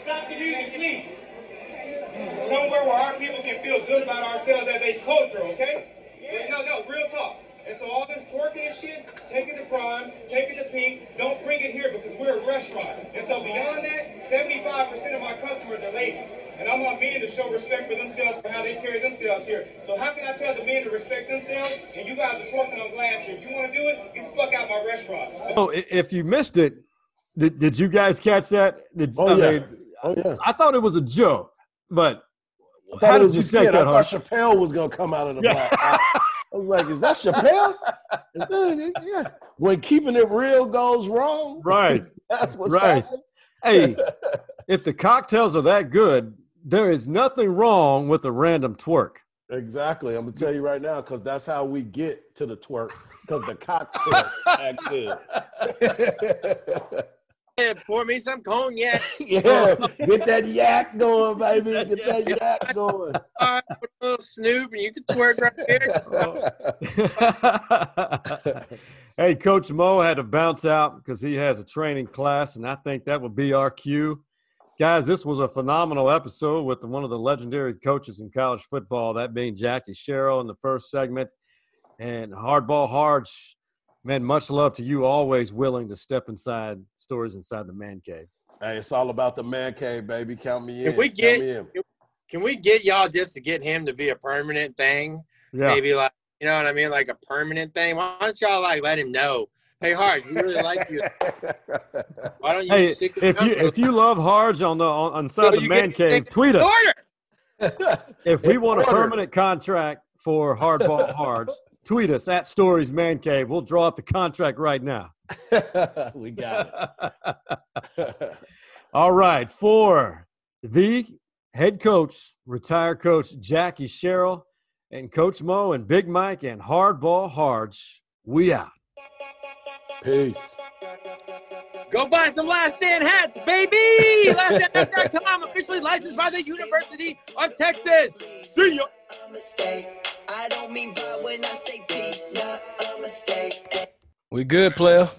stop the music, please. Somewhere where our people can feel good about ourselves as a culture, okay? Yeah. No, no, real talk. And so all this twerking and shit, take it to Prime, take it to Pink, don't bring it here because we're a restaurant. And so beyond that, 75% of my customers are ladies. And I want men to show respect for themselves for how they carry themselves here. So how can I tell the men to respect themselves and you guys are twerking on glass here? If you want to do it, get the fuck out my restaurant. Oh, if you missed it, did, did you guys catch that? Did, Oh, I yeah. mean, Oh, yeah. I thought it was a joke, but I thought how it was did a you take skit. I thought Chappelle was gonna come out of the Yeah. Black. I, I was like, "Is that Chappelle?" Yeah. When keeping it real goes wrong, Right. That's what's Right. happening. Hey, if the cocktails are that good, there is nothing wrong with a random twerk. Exactly. I'm gonna tell you right now because that's how we get to the twerk because the cocktail act good. Yeah, pour me some cognac. yeah, get that yak going, baby. Get that yak going. All right, put a little Snoop, and you can twerk right here. hey, Coach Mo had to bounce out because he has a training class, and I think that would be our cue. Guys, this was a phenomenal episode with one of the legendary coaches in college football, that being Jackie Sherrill in the first segment. And Hardball Harge, man, much love to you, always willing to step inside stories inside the man cave. Hey, it's all about the man cave, baby. Count me in. Can we Count get me in. can we get y'all just to get him to be a permanent thing? Yeah. Maybe like you know what I mean, like a permanent thing. Why don't y'all like let him know? Hey, Hart, we really like you. Why don't you Hey, stick if you if you love Harge on the on, on inside Yo, the man cave, tweet us. If we want a permanent contract for Hardball Harge, tweet us at Stories Man Cave. We'll draw up the contract right now. we got it. All right, for the head coach, retired coach Jackie Sherrill, and Coach Mo and Big Mike and Hardball Harge, we out. Peace. Go buy some Last Stand hats, baby! LastStandHats.com, officially licensed by the University of Texas. See ya! I don't mean bad when I say peace, not a mistake. We good, player.